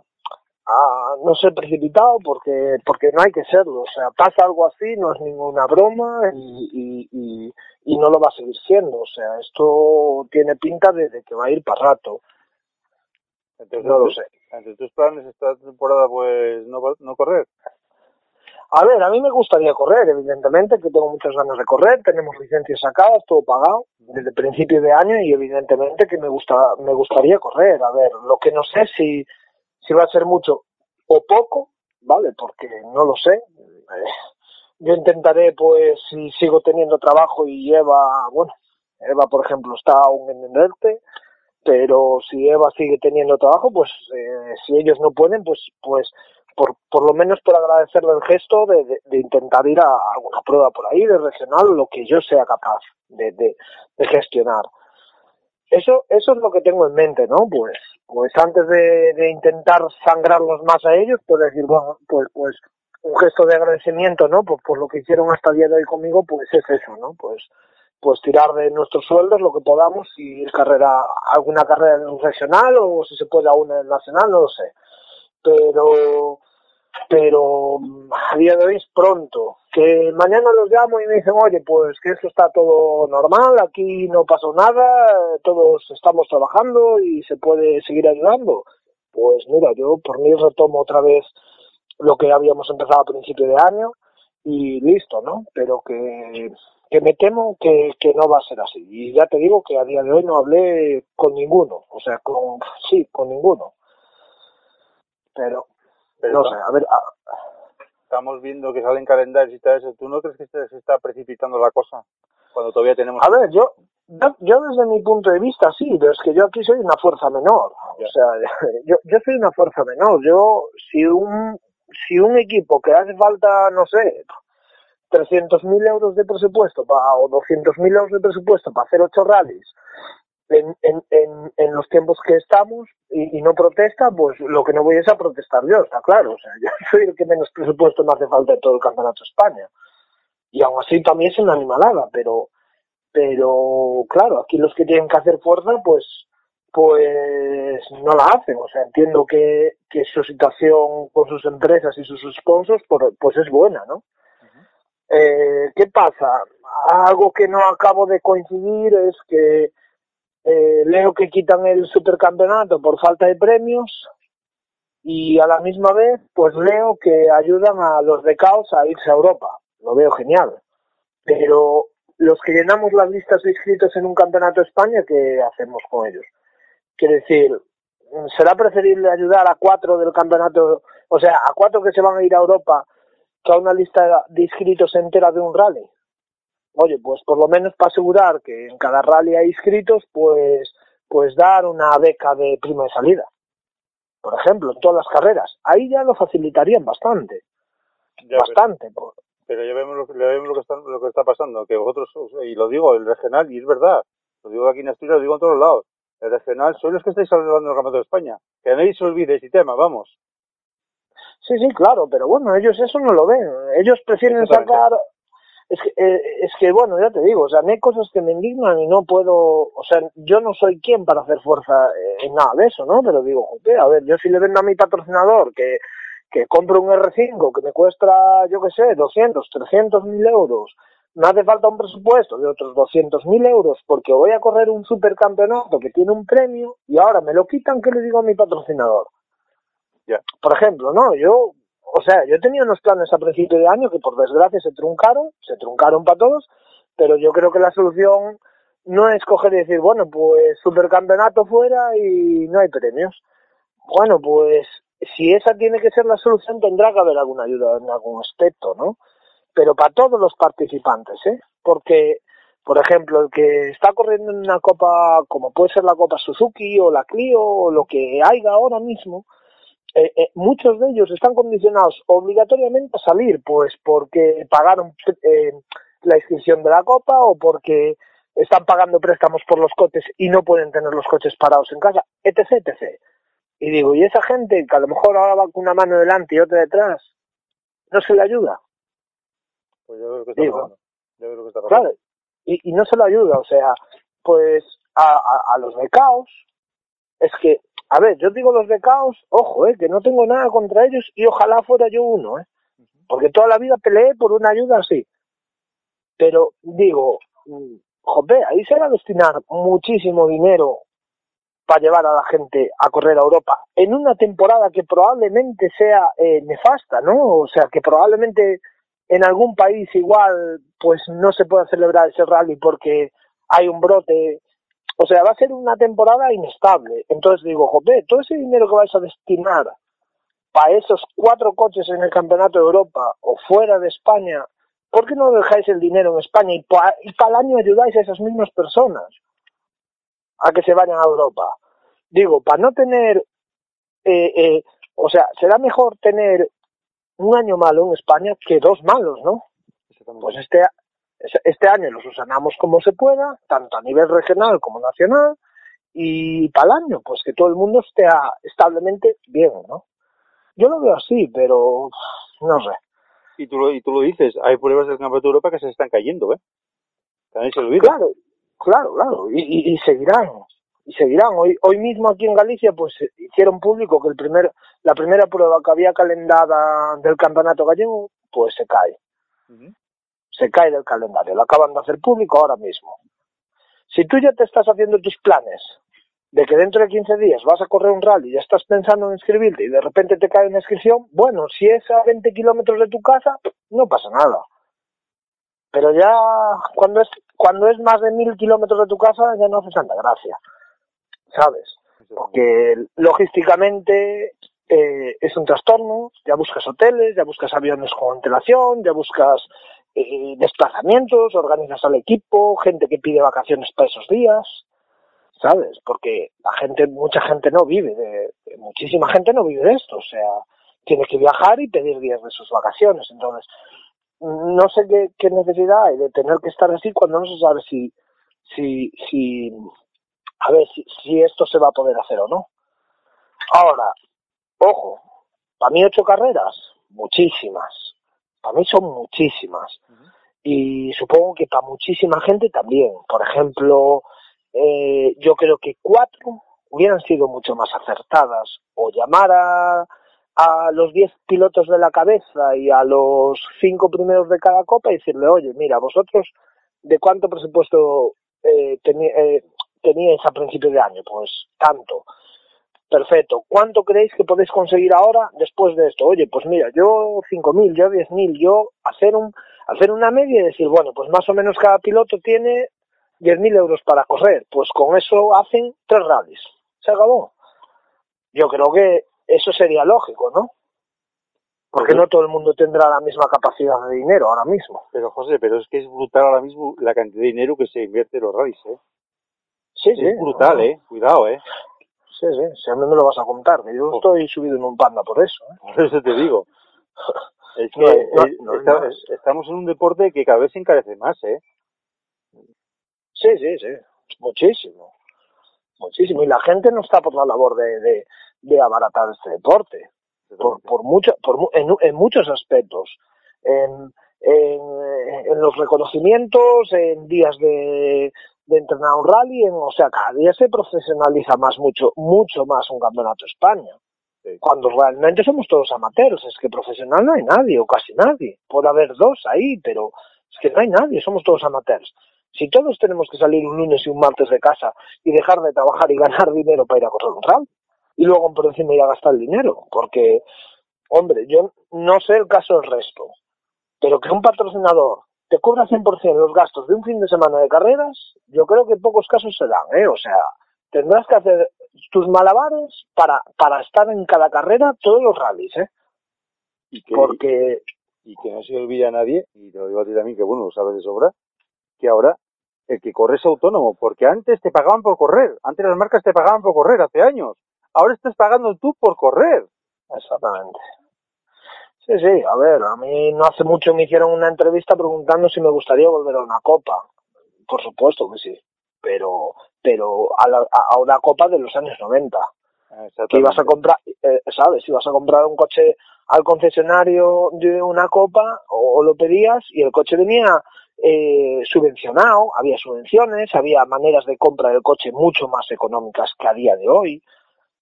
a no ser precipitado porque porque no hay que serlo, o sea, pasa algo así, no es ninguna broma y, y, y, y no lo va a seguir siendo, o sea, esto tiene pinta de, de que va a ir para rato, Entonces, no lo sé. Entre tus planes esta temporada pues no no correr. A ver, a mí me gustaría correr, evidentemente, que tengo muchas ganas de correr, tenemos licencias sacadas, todo pagado desde principio de año y evidentemente que me gusta me gustaría correr. A ver, lo que no sé si si va a ser mucho o poco, ¿vale? Porque no lo sé. Eh, yo intentaré, pues, si sigo teniendo trabajo y Eva, bueno, Eva, por ejemplo, está aún en el ERTE, pero si Eva sigue teniendo trabajo, pues eh, si ellos no pueden, pues pues por, por lo menos por agradecerle el gesto de, de, intentar ir a alguna prueba por ahí de regional, lo que yo sea capaz de, de, gestionar. Eso, eso es lo que tengo en mente, ¿no? Pues, pues antes de, intentar sangrarlos más a ellos, pues decir, bueno, pues, pues un gesto de agradecimiento, ¿no? Por, por lo que hicieron hasta el día de hoy conmigo, pues es eso, ¿no? Pues, pues tirar de nuestros sueldos lo que podamos y ir carrera, alguna carrera regional o si se puede a una nacional, no lo sé. Pero, pero mm, a día de hoy es pronto. que mañana los llamo y me dicen, oye, pues que esto está todo normal, aquí no pasó nada, todos estamos trabajando y se puede seguir ayudando. Pues mira, yo por mí retomo otra vez lo que habíamos empezado a principio de año y listo, ¿no? Pero que, que me temo que, que no va a ser así. Y ya te digo que a día de hoy no hablé con ninguno, o sea, con, sí, con ninguno. Pero, Pero no sé, a ver, a- estamos viendo que salen calendarios y tal eso. ¿Tú no crees que se está precipitando la cosa? Cuando todavía tenemos... A ver, yo, yo, desde mi punto de vista sí, pero es que yo aquí soy una fuerza menor. Ya. O sea, yo, yo soy una fuerza menor. Yo, si un, si un equipo que hace falta, no sé, 300.000 euros de presupuesto pa- o 200.000 euros de presupuesto para hacer ocho rallies en, en, en, en los tiempos que estamos y, y no protesta, pues lo que no voy es a protestar yo, está claro. O sea, yo soy el que menos presupuesto me hace falta de todo el Campeonato de España. Y aún así también es una animalada, pero pero claro, aquí los que tienen que hacer fuerza, pues pues no la hacen. O sea, entiendo que, que su situación con sus empresas y sus sponsors por- pues es buena, ¿no? Eh, ¿Qué pasa? Algo que no acabo de coincidir es que eh, leo que quitan el supercampeonato por falta de premios y a la misma vez pues leo que ayudan a los becaos a irse a Europa. Lo veo genial. Pero los que llenamos las listas de inscritos en un campeonato de España, ¿qué hacemos con ellos? Quiere decir, ¿será preferible ayudar a cuatro del campeonato, o sea, a cuatro que se van a ir a Europa que a una lista de inscritos entera de un rally? Oye, pues por lo menos para asegurar que en cada rally hay inscritos, pues, pues dar una beca de prima de salida. Por ejemplo, en todas las carreras. Ahí ya lo facilitarían bastante. Ya, bastante. Pero ya vemos lo que, ya vemos lo que, está, lo que está pasando, que vosotros, y lo digo, el regional, y es verdad, lo digo aquí en Asturias, lo digo en todos lados, el regional sois los que estáis hablando del Campeonato de España. Que nadie se olvide ese tema, vamos. Sí, sí, claro, pero bueno, ellos eso no lo ven. Ellos prefieren sacar. Es que, eh, es que, bueno, ya te digo, o sea, hay cosas que me indignan y no puedo. O sea, yo no soy quien para hacer fuerza eh, en nada de eso, ¿no? Pero digo, joder, a ver, yo si le vendo a mi patrocinador que, que compro un R5 que me cuesta, yo qué sé, 200, 300 mil euros, me hace falta un presupuesto de otros 200 mil euros porque voy a correr un supercampeonato que tiene un premio y ahora me lo quitan, ¿qué le digo a mi patrocinador? Por ejemplo, ¿no? Yo, o sea, yo tenía unos planes a principio de año que por desgracia se truncaron, se truncaron para todos, pero yo creo que la solución no es coger y decir, bueno, pues supercampeonato fuera y no hay premios. Bueno, pues si esa tiene que ser la solución tendrá que haber alguna ayuda en algún aspecto, ¿no? Pero para todos los participantes, ¿eh? Porque, por ejemplo, el que está corriendo en una copa, como puede ser la Copa Suzuki o la Clio o lo que haya ahora mismo, eh, eh, muchos de ellos están condicionados obligatoriamente a salir, pues porque pagaron eh, la inscripción de la copa o porque están pagando préstamos por los coches y no pueden tener los coches parados en casa, etc, etc. Y digo, ¿y esa gente que a lo mejor ahora va con una mano delante y otra detrás, no se le ayuda? Pues yo lo que está Digo. pasando. Yo veo lo que está pasando. Claro, y, y no se le ayuda, o sea, pues a, a, a los becaos, es que, a ver, yo digo los becaos, ojo, eh, que no tengo nada contra ellos y ojalá fuera yo uno, eh, porque toda la vida peleé por una ayuda así. Pero digo, mm, joder, ahí se va a destinar muchísimo dinero para llevar a la gente a correr a Europa en una temporada que probablemente sea eh, nefasta, ¿no? O sea, que probablemente en algún país igual pues no se pueda celebrar ese rally porque hay un brote. O sea, va a ser una temporada inestable. Entonces digo, joder, todo ese dinero que vais a destinar para esos cuatro coches en el Campeonato de Europa o fuera de España, ¿por qué no dejáis el dinero en España y para el año ayudáis a esas mismas personas a que se vayan a Europa? Digo, para no tener, eh, eh, o sea, será mejor tener un año malo en España que dos malos, ¿no? Pues este, este año los usanamos como se pueda, tanto a nivel regional como nacional, y para el año, pues que todo el mundo esté a- establemente bien, ¿no? Yo lo veo así, pero no sé. Y tú, lo, y tú lo dices, hay pruebas del Campeonato de Europa que se están cayendo, ¿eh? Nadie se olvida. Claro, claro, claro, y, y, y seguirán, y seguirán. Hoy, hoy mismo aquí en Galicia, pues hicieron público que el primer, la primera prueba que había calendada del campeonato gallego, pues se cae. Se cae del calendario, lo acaban de hacer público ahora mismo. Si tú ya te estás haciendo tus planes de que dentro de 15 días vas a correr un rally y ya estás pensando en inscribirte y de repente te cae una inscripción, bueno, si es a 20 kilómetros de tu casa, no pasa nada. Pero ya cuando es cuando es más de mil kilómetros de tu casa ya no hace tanta gracia, ¿sabes? Porque logísticamente eh, es un trastorno, ya buscas hoteles, ya buscas aviones con antelación, ya buscas desplazamientos, organizas al equipo, gente que pide vacaciones para esos días, ¿sabes? Porque la gente, mucha gente no vive de, muchísima gente no vive de esto, o sea, tiene que viajar y pedir días de sus vacaciones, entonces no sé qué, qué necesidad hay de tener que estar así cuando no se sabe si, si, si, a ver, si, si esto se va a poder hacer o no. Ahora, ojo, para mí ocho carreras, muchísimas. Para mí son muchísimas. Y supongo que para muchísima gente también. Por ejemplo, eh, yo creo que cuatro hubieran sido mucho más acertadas. O llamar a, a los diez pilotos de la cabeza y a los cinco primeros de cada copa y decirle, oye, mira, vosotros, ¿de cuánto presupuesto eh, eh, teníais a principio de año? Pues tanto. Perfecto. ¿Cuánto creéis que podéis conseguir ahora después de esto? Oye, pues mira, yo 5.000, yo 10.000, yo hacer un hacer una media y decir, bueno, pues más o menos cada piloto tiene 10.000 euros para correr. Pues con eso hacen tres rallies. Se acabó. Yo creo que eso sería lógico, ¿no? Porque no todo el mundo tendrá la misma capacidad de dinero ahora mismo. Pero José, pero es que es brutal ahora mismo la cantidad de dinero que se invierte en los rallies, ¿eh? Sí, sí. Es brutal, ¿eh? Cuidado, ¿eh? Sí, sí, si a mí me lo vas a contar, yo estoy subido en un panda por eso. ¿eh? Por eso te digo. Es que No, no, eh, está- estamos en un deporte que cada vez se encarece más, ¿eh? Sí, sí, sí, muchísimo, muchísimo. Y la gente no está por la labor de, de, de abaratar este deporte, por, por mucho, por, en, en muchos aspectos. En, en, en los reconocimientos, en días de, de entrenar un rally, en, o sea, cada día se profesionaliza más, mucho, mucho más un campeonato de España. Sí. Cuando realmente somos todos amateurs, es que profesional no hay nadie, o casi nadie. Puede haber dos ahí, pero es que no hay nadie, somos todos amateurs. Si todos tenemos que salir un lunes y un martes de casa y dejar de trabajar y ganar dinero para ir a correr un rally, y luego por encima ir a gastar el dinero, porque, hombre, yo no sé el caso del resto, pero que un patrocinador te cobra 100% los gastos de un fin de semana de carreras, yo creo que pocos casos se dan, ¿eh? O sea, tendrás que hacer tus malabares para, para estar en cada carrera todos los rallies, ¿eh? Y que, Porque, y que no se olvide a nadie, y te lo digo a ti también, que bueno, lo sabes de sobra, que ahora el que corre es autónomo, porque antes te pagaban por correr, antes las marcas te pagaban por correr, hace años. Ahora estás pagando tú por correr. exactamente. Sí, sí, a ver, a mí no hace mucho me hicieron una entrevista preguntando si me gustaría volver a una copa. Por supuesto que sí, pero pero a, la, a una copa de los años 90. que ibas a comprar, eh, ¿sabes? Ibas a comprar un coche al concesionario de una copa o, o lo pedías y el coche venía eh, subvencionado, había subvenciones, había maneras de compra del coche mucho más económicas que a día de hoy,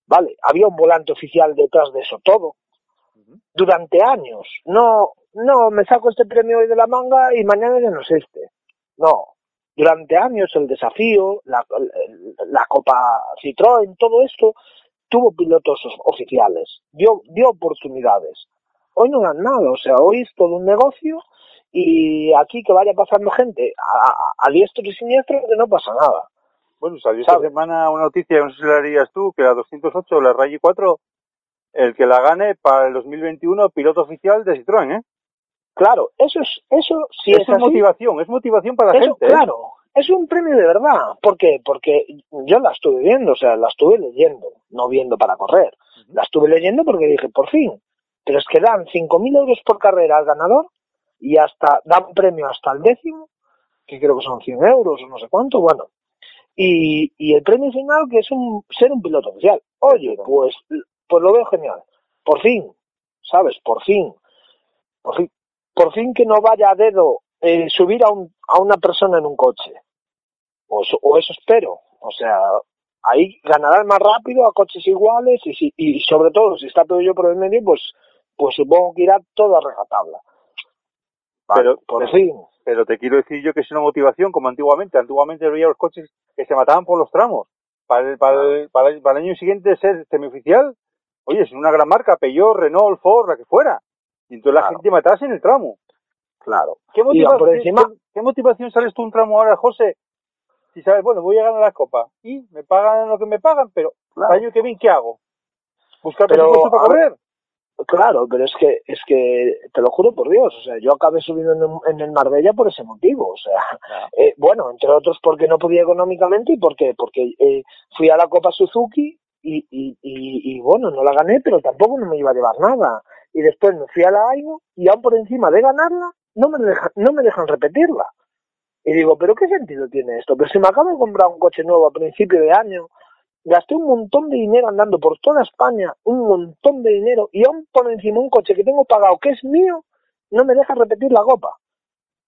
¿vale? Había un volante oficial detrás de eso todo. Durante años, no, no, me saco este premio hoy de la manga y mañana ya no existe. No, durante años el desafío, la, la Copa Citroën, todo esto tuvo pilotos oficiales, dio, dio oportunidades. Hoy no dan nada, o sea, hoy es todo un negocio y aquí que vaya pasando gente a, a, a diestro y siniestro que no pasa nada. Bueno, salió esta semana una noticia, no sé si la harías tú, que la 208, la Rally 4, el que la gane para el 2021, piloto oficial de Citroën, ¿eh? Claro, eso es, eso sí Eso es motivación, es motivación para la Eso, gente. ¿eh? claro, es un premio de verdad. ¿Por qué? Porque yo la estuve viendo, o sea, la estuve leyendo, no viendo para correr. La estuve leyendo porque dije, por fin. Pero es que dan 5.000 euros por carrera al ganador y hasta dan premio hasta el décimo, que creo que son 100 euros o no sé cuánto, bueno. Y, y el premio final que es un, ser un piloto oficial. Oye, pues, pues lo veo genial. Por fin, ¿sabes? Por fin. Por fin, por fin que no vaya a dedo eh, subir a, un, a una persona en un coche. O eso, o eso espero. O sea, ahí ganará el más rápido a coches iguales y, si, y sobre todo si está todo yo por el medio, pues, pues supongo que irá todo a regatabla. Vale, Pero- por fin. Pero te quiero decir yo que es una motivación como antiguamente. Antiguamente veía los coches que se mataban por los tramos. Para el, para el, para el, para el año siguiente ser semioficial, oye, es una gran marca, Peugeot, Renault, Ford, la que fuera. Y entonces la gente matase en el tramo. Claro. ¿Qué por encima. qué- qué motivación sales tú un tramo ahora, José? Si sabes, bueno, voy a ganar la copa y me pagan lo que me pagan, pero Claro. el año que viene, ¿qué hago? ¿Buscar Pero, para ver, correr? Claro, pero es que, es que, te lo juro por Dios, o sea, yo acabé subiendo en, en el Marbella por ese motivo, o sea, eh, bueno, entre otros porque no podía económicamente y porque, porque eh, fui a la Copa Suzuki y, y, y, y, bueno, no la gané, pero tampoco no me iba a llevar nada. Y después me fui a la AIMO y aún por encima de ganarla, no me dejan, no me dejan repetirla. Y digo, ¿pero qué sentido tiene esto? Pero si me acabo de comprar un coche nuevo a principio de año, gasté un montón de dinero andando por toda España, un montón de dinero, y aún por encima un coche que tengo pagado, que es mío, no me deja repetir la copa.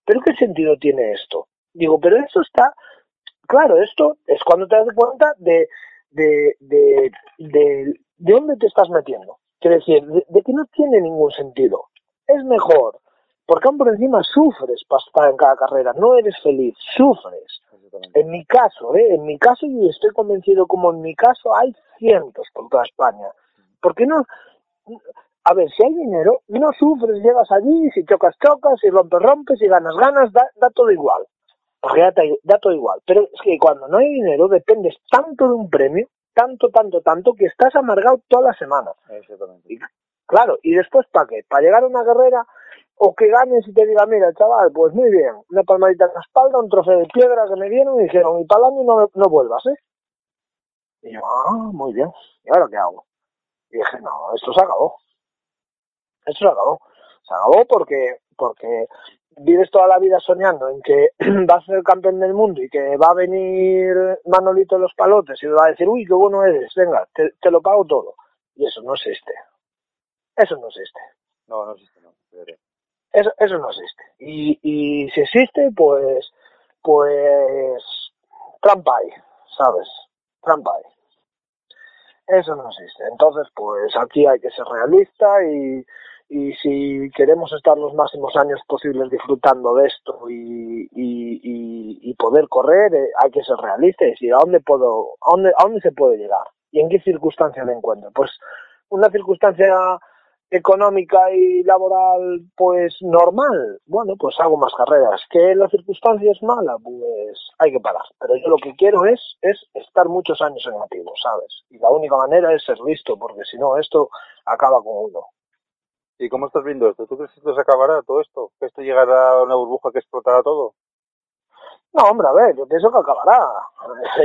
¿Pero qué sentido tiene esto? Digo, pero esto está, claro, esto es cuando te das cuenta de, de, de, de, de dónde te estás metiendo. Quiere decir, de, de que no tiene ningún sentido. Es mejor, porque aún por encima sufres para estar en cada carrera, no eres feliz, sufres. En mi caso, ¿eh? en mi caso, y estoy convencido como en mi caso hay cientos por toda España. Porque no, a ver, si hay dinero, no sufres, llegas allí, si chocas, chocas, si rompes, rompes, si ganas, ganas, da, da todo igual. Porque da, da todo igual. Pero es que cuando no hay dinero, dependes tanto de un premio, tanto, tanto, tanto, que estás amargado toda la semana. Exactamente. Y, claro, y después, ¿para qué? ¿Para llegar a una carrera o que ganes y te diga, mira, chaval, pues muy bien, una palmadita en la espalda, un trofeo de piedra que me dieron y dijeron, y para el año no, no vuelvas, ¿eh? Y yo, ah, muy bien, ¿y ahora qué hago? Y dije, no, esto se acabó. Esto se acabó. Se acabó porque, porque vives toda la vida soñando en que vas a ser campeón del mundo y que va a venir Manolito de los palotes y te va a decir, uy, qué bueno eres, venga, te, te lo pago todo. Y eso no existe. Eso no existe. No, no existe, no. Eso, eso no existe. Y, y si existe, pues, pues, trampa hay, ¿sabes? Trampa hay. Eso no existe. Entonces, pues aquí hay que ser realista y, y si queremos estar los máximos años posibles disfrutando de esto y, y, y, y poder correr, eh, hay que ser realista y ¿a dónde puedo, a dónde, a dónde se puede llegar? ¿Y en qué circunstancias me encuentro? Pues una circunstancia económica y laboral pues normal, bueno, pues hago más carreras. ¿Que la circunstancia es mala? Pues hay que parar. Pero yo lo que quiero es, es estar muchos años en activo, ¿sabes? Y la única manera es ser listo, porque si no esto acaba con uno. ¿Y cómo estás viendo esto? ¿Tú crees que esto se acabará, todo esto? ¿Que esto llegará a una burbuja que explotará todo? No, hombre, a ver, yo pienso que acabará.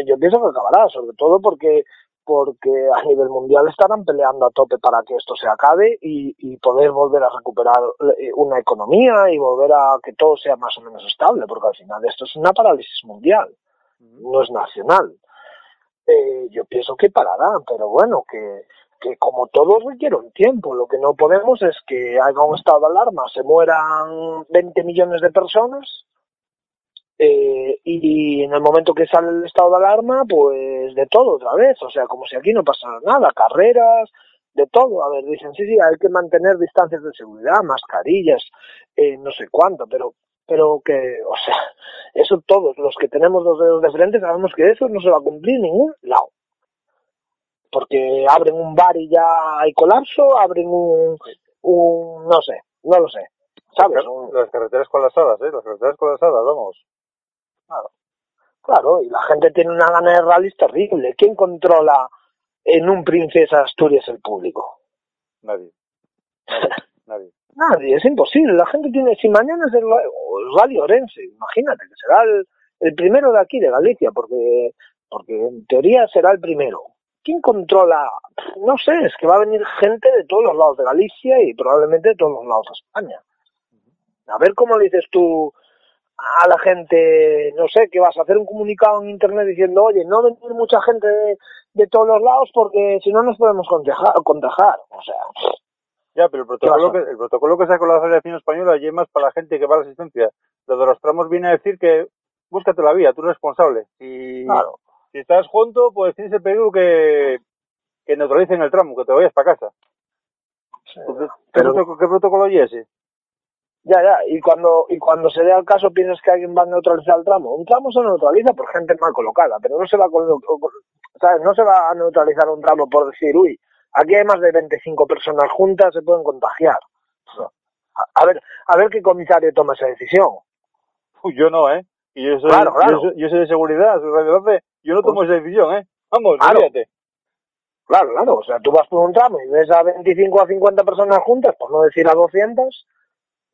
Yo pienso que acabará, sobre todo porque porque a nivel mundial estarán peleando a tope para que esto se acabe y, y poder volver a recuperar eh, una economía y volver a que todo sea más o menos estable, porque al final esto es una parálisis mundial, no es nacional. Eh, yo pienso que parará, pero bueno, que, que como todo requiere un tiempo, lo que no podemos es que haya un estado de alarma, se mueran 20 millones de personas eh, y en el momento que sale el estado de alarma, pues de todo otra vez, o sea, como si aquí no pasara nada, carreras, de todo. A ver, dicen, sí, sí, hay que mantener distancias de seguridad, mascarillas, eh, no sé cuánto, pero pero que, o sea, eso todos los que tenemos los dedos de frente sabemos que eso no se va a cumplir en ningún lado. Porque abren un bar y ya hay colapso, abren un, un no sé, no lo sé. ¿Sabes? Las carreteras colapsadas, ¿eh? Las carreteras colapsadas, vamos. Claro, y la gente tiene una gana de rallies terrible. ¿Quién controla en un Princesa Asturias el público? Nadie. Nadie. Nadie. Nadie, es imposible. La gente tiene, si mañana es el, el Rally Orense, imagínate que será el, el primero de aquí, de Galicia, porque, porque en teoría será el primero. ¿Quién controla? No sé, es que va a venir gente de todos los lados de Galicia y probablemente de todos los lados de España. A ver cómo le dices tú a la gente, no sé, que vas a hacer un comunicado en internet diciendo, oye, no venir mucha gente de, de todos los lados porque si no nos podemos contagiar. contagiar. O sea, Ya, pero el protocolo, que, el protocolo que sacó la Federación Española y más para la gente que va a la asistencia. Lo de los tramos viene a decir que búscate la vía, tú eres responsable. Si, claro. Si estás junto, pues tienes el peligro que, que neutralicen el tramo, que te vayas para casa. Sí. ¿qué, Pero- protocolo, ¿Qué protocolo hay ese? Ya, ya, y cuando, y cuando se dé al caso piensas que alguien va a neutralizar el tramo. Un tramo se neutraliza por gente mal colocada, pero no se va a, colo- co- ¿sabes? No se va a neutralizar un tramo por decir, uy, aquí hay más de 25 personas juntas, se pueden contagiar. A, a ver, a ver qué comisario toma esa decisión. Uy, yo no, ¿eh? Y yo soy, Claro, claro. Yo, soy, yo soy de seguridad, 12, yo no tomo esa decisión, ¿eh? Vamos, Claro. Claro, claro, o sea, tú vas por un tramo y ves a 25 a 50 personas juntas, por no decir a 200,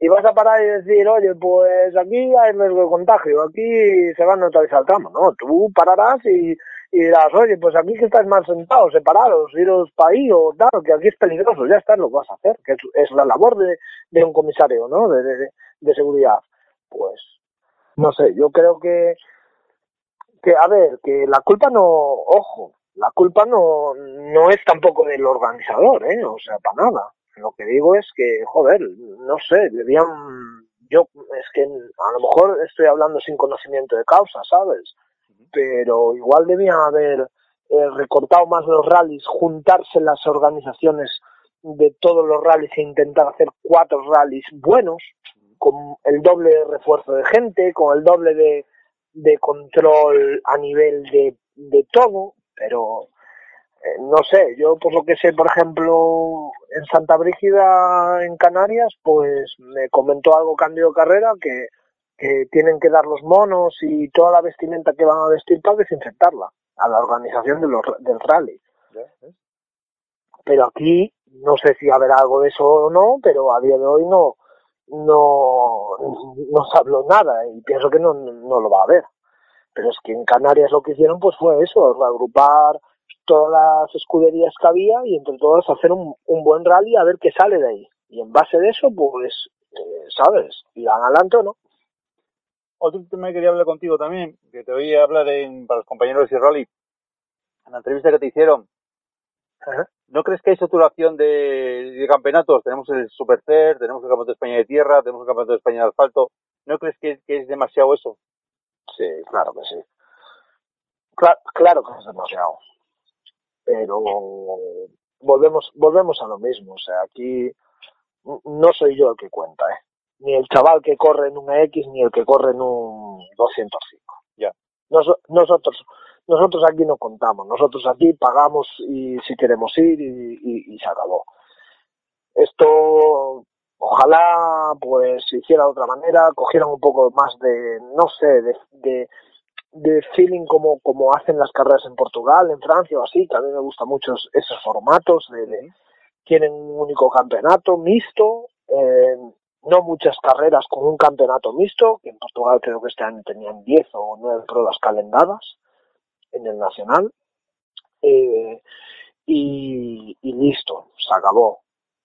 y vas a parar y decir, oye, pues aquí hay riesgo de contagio, aquí se va a neutralizar el tramo. No, tú pararás y, y dirás, oye, pues aquí que estáis más sentados, separados, iros para ahí o tal, que aquí es peligroso, ya está, lo vas a hacer, que es, es la labor de, de un comisario, ¿no?, de, de, de seguridad. Pues, no sé, yo creo que, que, a ver, que la culpa no, ojo, la culpa no, no es tampoco del organizador, ¿eh? O sea, para nada. Lo que digo es que, joder, no sé, debían, yo, es que a lo mejor estoy hablando sin conocimiento de causa, ¿sabes? Pero igual debían haber eh, recortado más los rallies, juntarse las organizaciones de todos los rallies e intentar hacer cuatro rallies buenos, con el doble de refuerzo de gente, con el doble de, de control a nivel de, de todo, pero eh, no sé, yo por lo que sé, por ejemplo, en Santa Brígida, en Canarias, pues me comentó algo Cándido Carrera que, que tienen que dar los monos y toda la vestimenta que van a vestir para desinfectarla a la organización de los, del rally. Pero aquí no sé si habrá algo de eso o no, pero a día de hoy no no, no habló nada y pienso que no, no lo va a haber. Pero es que en Canarias lo que hicieron pues fue eso, reagrupar todas las escuderías que había y entre todas hacer un, un buen rally a ver qué sale de ahí. Y en base de eso, pues, eh, ¿sabes? ¿Irán adelante o no? Otro tema que quería hablar contigo también, que te oí hablar en, para los compañeros de Rally, en la entrevista que te hicieron. Ajá. ¿No crees que hay saturación de, de campeonatos? Tenemos el Supercer, tenemos el Campeonato de España de Tierra, tenemos el Campeonato de España de Asfalto. ¿No crees que, que es demasiado eso? Sí, claro que sí. Cla- claro que es demasiado. Pero volvemos, volvemos a lo mismo. O sea, aquí no soy yo el que cuenta, ¿eh? Ni el chaval que corre en un X, ni el que corre en un 205. Ya. Noso- nosotros, nosotros aquí no contamos. Nosotros aquí pagamos y si queremos ir y, y- y se acabó. Esto, ojalá, pues, se hiciera de otra manera, cogieran un poco más de, no sé, de, de, de feeling como, como hacen las carreras en Portugal, en Francia o así, que a mí me gustan mucho esos formatos, de, de- tienen un único campeonato mixto, eh, no muchas carreras con un campeonato mixto, que en Portugal creo que este año tenían 10 o 9 pruebas calendadas en el nacional, eh, y, listo, se acabó.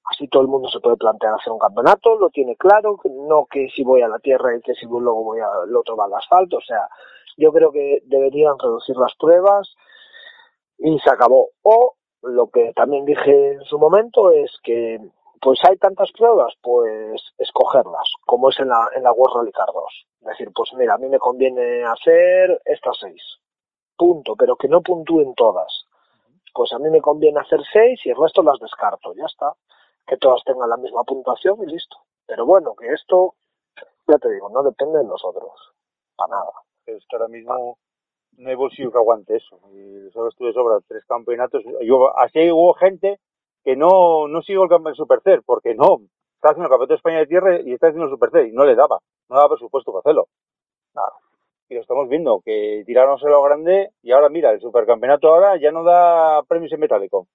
Así todo el mundo se puede plantear hacer un campeonato, lo tiene claro, no que si voy a la tierra y que si luego voy al otro va al asfalto, o sea, yo creo que deberían reducir las pruebas y se acabó. O lo que también dije en su momento es que pues hay tantas pruebas, pues escogerlas, como es en la, en la World Rally Car 2. Decir, pues mira, a mí me conviene hacer estas seis, punto, pero que no puntúen todas. Pues a mí me conviene hacer seis y el resto las descarto, ya está. Que todas tengan la misma puntuación y listo. Pero bueno, que esto, ya te digo, no depende de nosotros, para nada. Es que ahora mismo no hay bolsillo que aguante eso. Y sabes tú de sobra, tres campeonatos. Yo, así hubo gente que no, no siguió el campeonato Supercer, porque no, está haciendo el campeonato de España de tierra y está haciendo el Supercer, y no le daba, no daba presupuesto para hacerlo. Nada. Lo estamos viendo, que tiraron lo grande y ahora mira, el supercampeonato ahora ya no da premios en metálico.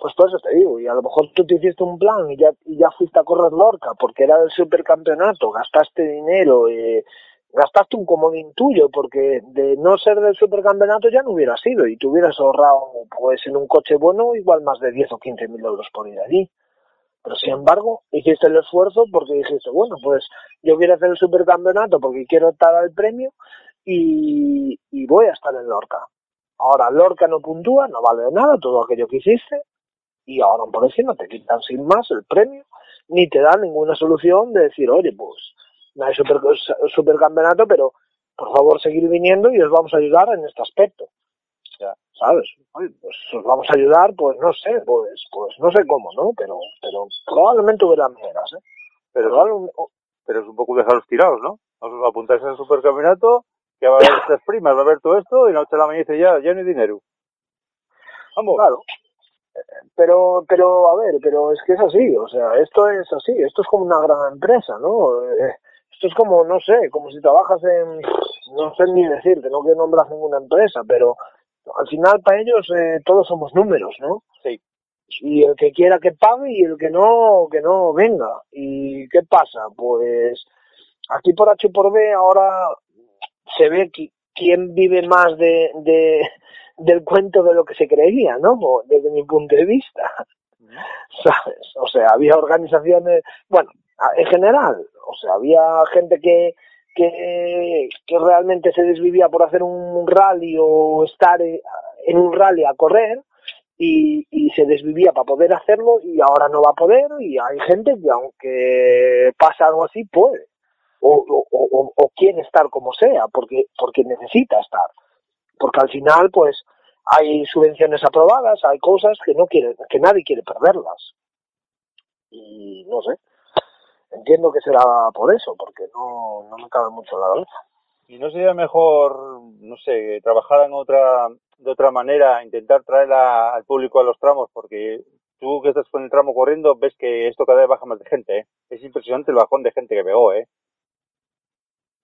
Pues por eso te digo, y a lo mejor tú te hiciste un plan y ya, y ya fuiste a correr Lorca porque era del supercampeonato, gastaste dinero, eh, gastaste un comodín tuyo porque de no ser del supercampeonato ya no hubiera sido y te hubieras ahorrado pues en un coche bueno igual más de 10 o 15 mil euros por ir allí. Pero sin embargo, hiciste el esfuerzo porque dijiste, bueno, pues yo quiero hacer el supercampeonato porque quiero estar al premio y, voy a estar en Lorca. Ahora Lorca no puntúa, no vale nada todo aquello que hiciste y ahora por encima te quitan sin más el premio ni te dan ninguna solución de decir, oye, pues no hay super, supercampeonato, pero por favor seguir viniendo y os vamos a ayudar en este aspecto. Ya. ¿Sabes? Oye, pues os vamos a ayudar, pues no sé, pues, pues no sé cómo, ¿no? Pero, pero probablemente hubiera maneras, ¿eh? Pero, Pero es un poco dejarlos tirados, ¿no? Vamos a apuntarse al supercampeonato, que va a haber estas primas, va a haber todo esto, y la noche la mañana dice ya, ya no hay dinero. Vamos. Claro. Pero, pero, a ver, pero es que es así, o sea, esto es así, esto es como una gran empresa, ¿no? Eh, Esto es como, no sé, como si trabajas en, no sé ni decirte, no quiero nombrar ninguna empresa, pero al final para ellos eh, todos somos números, ¿no? Sí. Y el que quiera que pague y el que no, que no venga. ¿Y qué pasa? Pues aquí por H y por B ahora se ve qui- quién vive más de, de, del cuento de lo que se creía, ¿no? Desde mi punto de vista, ¿sabes? O sea, había organizaciones, bueno, en general, o sea, había gente que, que, realmente se desvivía por hacer un rally o estar eh, en un rally a correr y, y se desvivía para poder hacerlo y ahora no va a poder y hay gente que aunque pasa algo así puede. O, o, o, o quiere estar como sea porque porque necesita estar. Porque al final pues hay subvenciones aprobadas hay cosas que no quiere que nadie quiere perderlas. Y no sé entiendo que será por eso porque no no me cabe mucho en la cabeza ¿Y no sería mejor, no sé, trabajar en otra, de otra manera, intentar traer a- al público a los tramos? Porque tú que estás con el tramo corriendo, ves que esto cada vez baja más de gente, ¿eh? Es impresionante el bajón de gente que veo, ¿eh?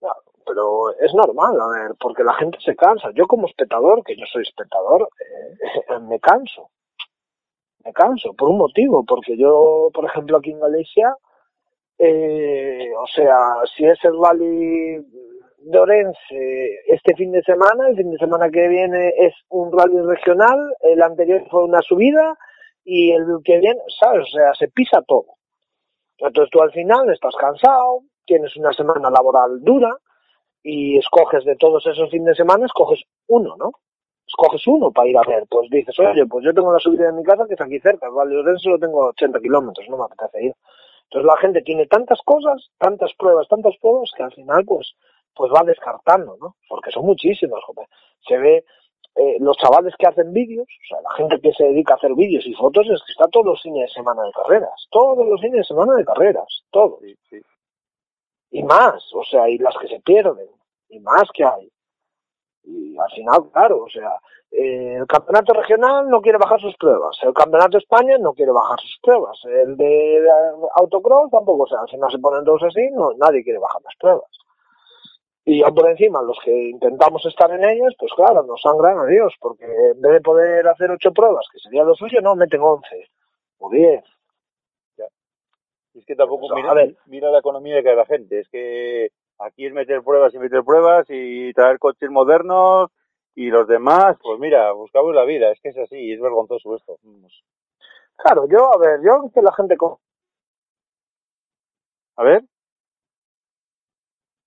Claro, pero es normal, a ver, porque la gente se cansa. Yo como espectador, que yo soy espectador, eh, me canso. Me canso por un motivo, porque yo, por ejemplo, aquí en Galicia, eh, o sea, si es el rally de Orense este fin de semana, el fin de semana que viene es un rally regional, el anterior fue una subida y el que viene, ¿sabes? O sea, se pisa todo. Entonces tú al final estás cansado, tienes una semana laboral dura y escoges de todos esos fines de semana, escoges uno, ¿no? Escoges uno para ir a ver. Pues dices, oye, pues yo tengo la subida de mi casa que es aquí cerca, de Orense lo tengo a 80 kilómetros, no me apetece ir. Entonces la gente tiene tantas cosas, tantas pruebas, tantas pruebas que al final pues pues va descartando, ¿no? Porque son muchísimas, joder. Se ve eh, los chavales que hacen vídeos, o sea, la gente que se dedica a hacer vídeos y fotos es que está todos los fines de semana de carreras, todos los fines de semana de carreras, todos. Sí, sí. Y más, o sea, y las que se pierden, y más que hay. Y al final, claro, o sea, eh, el campeonato regional no quiere bajar sus pruebas, el campeonato de España no quiere bajar sus pruebas, el de autocross tampoco, o sea, si no se ponen todos así, no, nadie quiere bajar las pruebas. Y ya por encima, los que intentamos estar en ellas, pues claro, nos sangran a Dios, porque en vez de poder hacer ocho pruebas, que sería lo suyo, no, meten once o diez. Es que tampoco O sea, mira, mira la economía que hay la gente. Es que aquí es meter pruebas y meter pruebas y traer coches modernos y los demás, pues mira, buscamos la vida. Es que es así, es vergonzoso esto. Claro, yo, a ver, yo que la gente con A ver.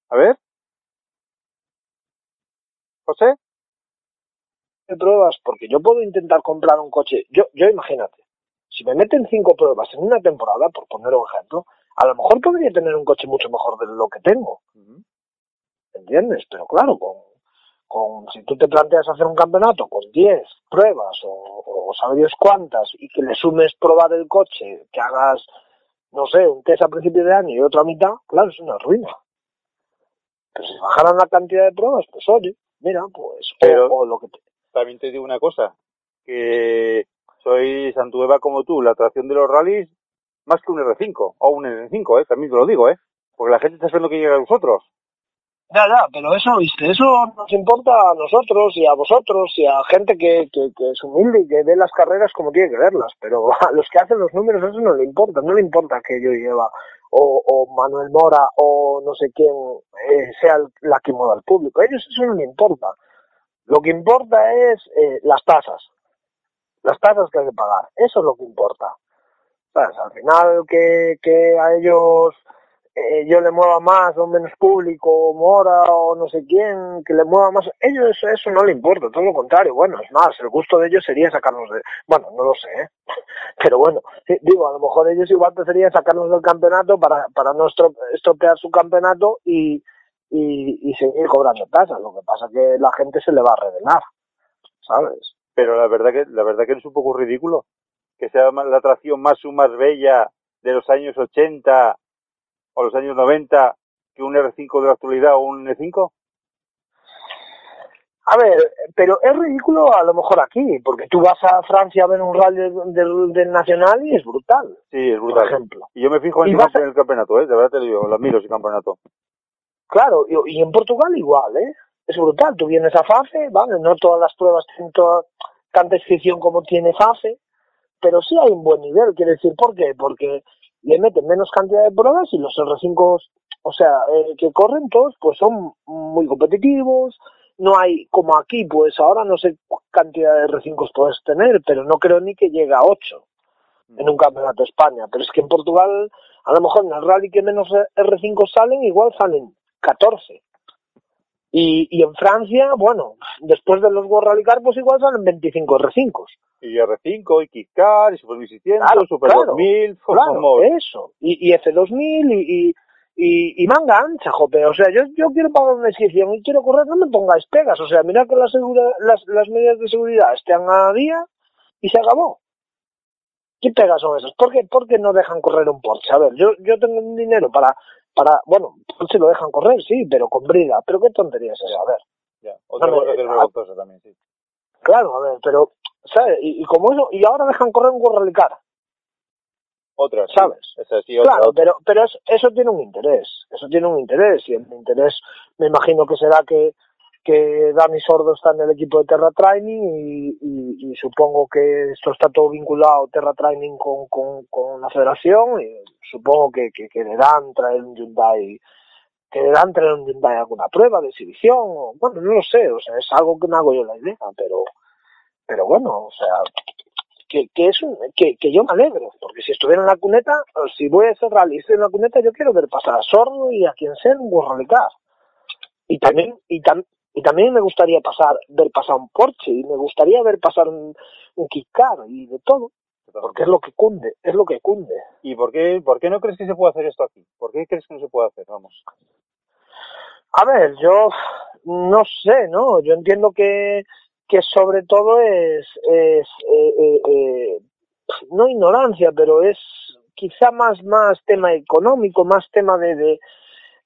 A ver. José. de pruebas, porque yo puedo intentar comprar un coche, yo, yo imagínate, si me meten cinco pruebas en una temporada, por poner un ejemplo, a lo mejor podría tener un coche mucho mejor de lo que tengo, ¿entiendes? Pero claro, con, con si tú te planteas hacer un campeonato con 10 pruebas o, o sabe Dios cuántas y que le sumes probar el coche, que hagas, no sé, un test a principio de año y otro a mitad, claro, es una ruina. Pero si bajaran la cantidad de pruebas, pues oye, mira, pues, o- Pero- o lo que te, También te digo una cosa, que soy Santueva como tú, la atracción de los rallies, más que un R5 o un N5, ¿eh? también te lo digo, ¿eh? porque la gente está esperando que llegue a vosotros. Ya, ya, pero eso, viste, eso nos importa a nosotros y a vosotros y a gente que, que, que es humilde y que ve las carreras como tiene que verlas, pero a los que hacen los números eso no le importa, no le importa que yo lleva o, o Manuel Mora o no sé quién eh, sea la que mueva al público, a ellos eso no le importa. Lo que importa es eh, las tasas, las tasas que hay que pagar, eso es lo que importa. ¿Sabes? Al final que, que a ellos eh, yo le mueva más o menos público, o Mora o no sé quién, que le mueva más, ellos eso, eso no le importa, todo lo contrario, bueno, es más, el gusto de ellos sería sacarnos de, bueno, no lo sé, ¿eh? pero bueno, digo, a lo mejor ellos igual sería sacarnos del campeonato para, para no estro- estropear su campeonato y, y, y seguir cobrando tasas, lo que pasa que la gente se le va a revelar, ¿sabes? Pero la verdad que la verdad que es un poco ridículo que sea la atracción más más bella de los años 80 o los años 90 que un R5 de la actualidad o un N5? A ver, pero es ridículo a lo mejor aquí, porque tú vas a Francia a ver un rally del, del- del Nacional y es brutal, Sí, es por brutal. ejemplo. Y yo me fijo en, el, vas a- en el campeonato, ¿eh? De verdad te lo digo, lo admiro ese campeonato. Claro, y, y en Portugal igual, ¿eh? Es brutal. Tú vienes a FAFE, ¿vale? No todas las pruebas tienen toda- tanta inscripción como tiene FAFE, pero sí hay un buen nivel. Quiere decir, ¿por qué? Porque le meten menos cantidad de pruebas y los R5, o sea, eh, que corren todos, pues son muy competitivos. No hay, como aquí, pues ahora no sé cantidad de R5 puedes tener, pero no creo ni que llegue a 8 en un campeonato de España. Pero es que en Portugal, a lo mejor en el rally que menos R5 salen, igual salen 14. Y, y en Francia, bueno, después de los World Rally Car, pues igual salen 25 R5. Y R5, y Kickcar, y Super 1600, Claro, Super claro, 2000, Claro, eso. Y, y F2000 y, y, y, y manga ancha, jope. O sea, yo, yo quiero pagar una inscripción y quiero correr, no me pongáis pegas. O sea, mira que la segura- las, las medidas de seguridad estén a día y se acabó. ¿Qué pegas son esas? ¿Por qué, por qué no dejan correr un Porsche? A ver, yo, yo tengo un dinero para, para, bueno, Porsche lo dejan correr, sí, pero con brida. Pero qué tontería es a ver. Ya, otra No cosa que es vergonzosa también, sí. Claro, a ver, pero, ¿sabes? Y, y como eso, y ahora dejan correr un World Rally Car. Otra, sí. ¿Sabes? Esa sí, otra, Claro, otra. pero, pero es- eso tiene un interés, eso tiene un interés, y el interés me imagino que será que, que Dani Sordo está en el equipo de Terra Training y, supongo que esto está todo vinculado, Terra Training, con, con, con la federación, y supongo que, que quererán traer un Hyundai, quererán traer un Hyundai alguna prueba de exhibición, o, bueno, no lo sé, o sea, es algo que me hago yo la idea, pero, pero bueno, o sea, que, que es un, que, que yo me alegro, porque si estuviera en la cuneta, si voy a hacer rally estoy en la cuneta, yo quiero ver pasar a Sordo y a quien sea en un Rally Car. Y también, y, tam- y también me gustaría pasar, ver pasar un Porsche, y me gustaría ver pasar un, un Kit Car y de todo, porque es lo que cunde, es lo que cunde. ¿Y por qué, por qué no crees que se puede hacer esto aquí? ¿Por qué crees que no se puede hacer? Vamos. A ver, yo no sé, ¿no? Yo entiendo que, que sobre todo es, es eh, eh, eh, no ignorancia, pero es quizá más, más tema económico, más tema de, de,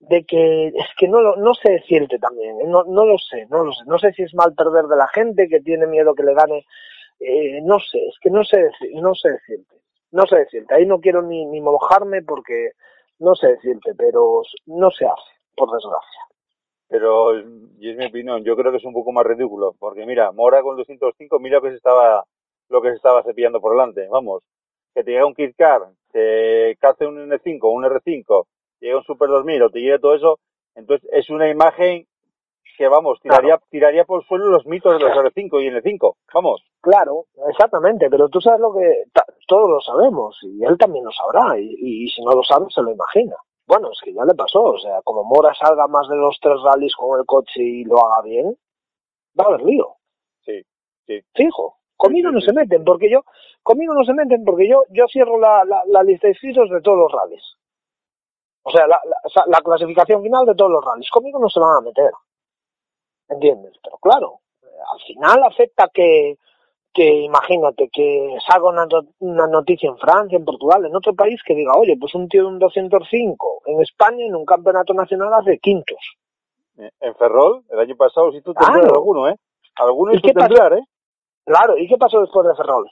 de que es que no lo, no sé decirte también, ¿eh? no, no lo sé, no lo sé, no sé si es mal perder de la gente que tiene miedo que le gane, eh, no sé, es que no sé decir, no sé decirte, no sé decirte, ahí no quiero ni, ni mojarme porque no sé decirte, pero no se hace, por desgracia. Pero, y es mi opinión, yo creo que es un poco más ridículo. Porque mira, Mora con 205, mira que se estaba, lo que se estaba cepillando por delante. Vamos. Que te llega un Kit Car, te cace un N5, un R5, llega un Super 2000 o te llegue todo eso. Entonces es una imagen que, vamos, tiraría, tiraría por el suelo los mitos de los R5 y N5. Vamos. Claro, exactamente, pero tú sabes lo que todos lo sabemos y él también lo sabrá y, y si no lo sabe se lo imagina. Bueno, es que ya le pasó, o sea, como Mora salga más de los tres rallies con el coche y lo haga bien, va a haber lío, Sí, sí. fijo. Conmigo Sí, no sí, se meten porque yo, conmigo no se meten porque yo, yo cierro la, la, la lista de inscritos de todos los rallies. O sea, la, clasificación final de todos los rallies. Conmigo no se van a meter. ¿Entiendes? Pero claro, eh, al final afecta que, que imagínate que salga una, una noticia en Francia, en Portugal, en otro país que diga, oye, pues un tío de un 205 en España en un campeonato nacional hace quintos. Eh, En Ferrol, el año pasado, sí tú Claro. temblar alguno, ¿eh? Alguno ¿Y hizo temblar, ¿eh? Claro, ¿y qué pasó después de Ferrol?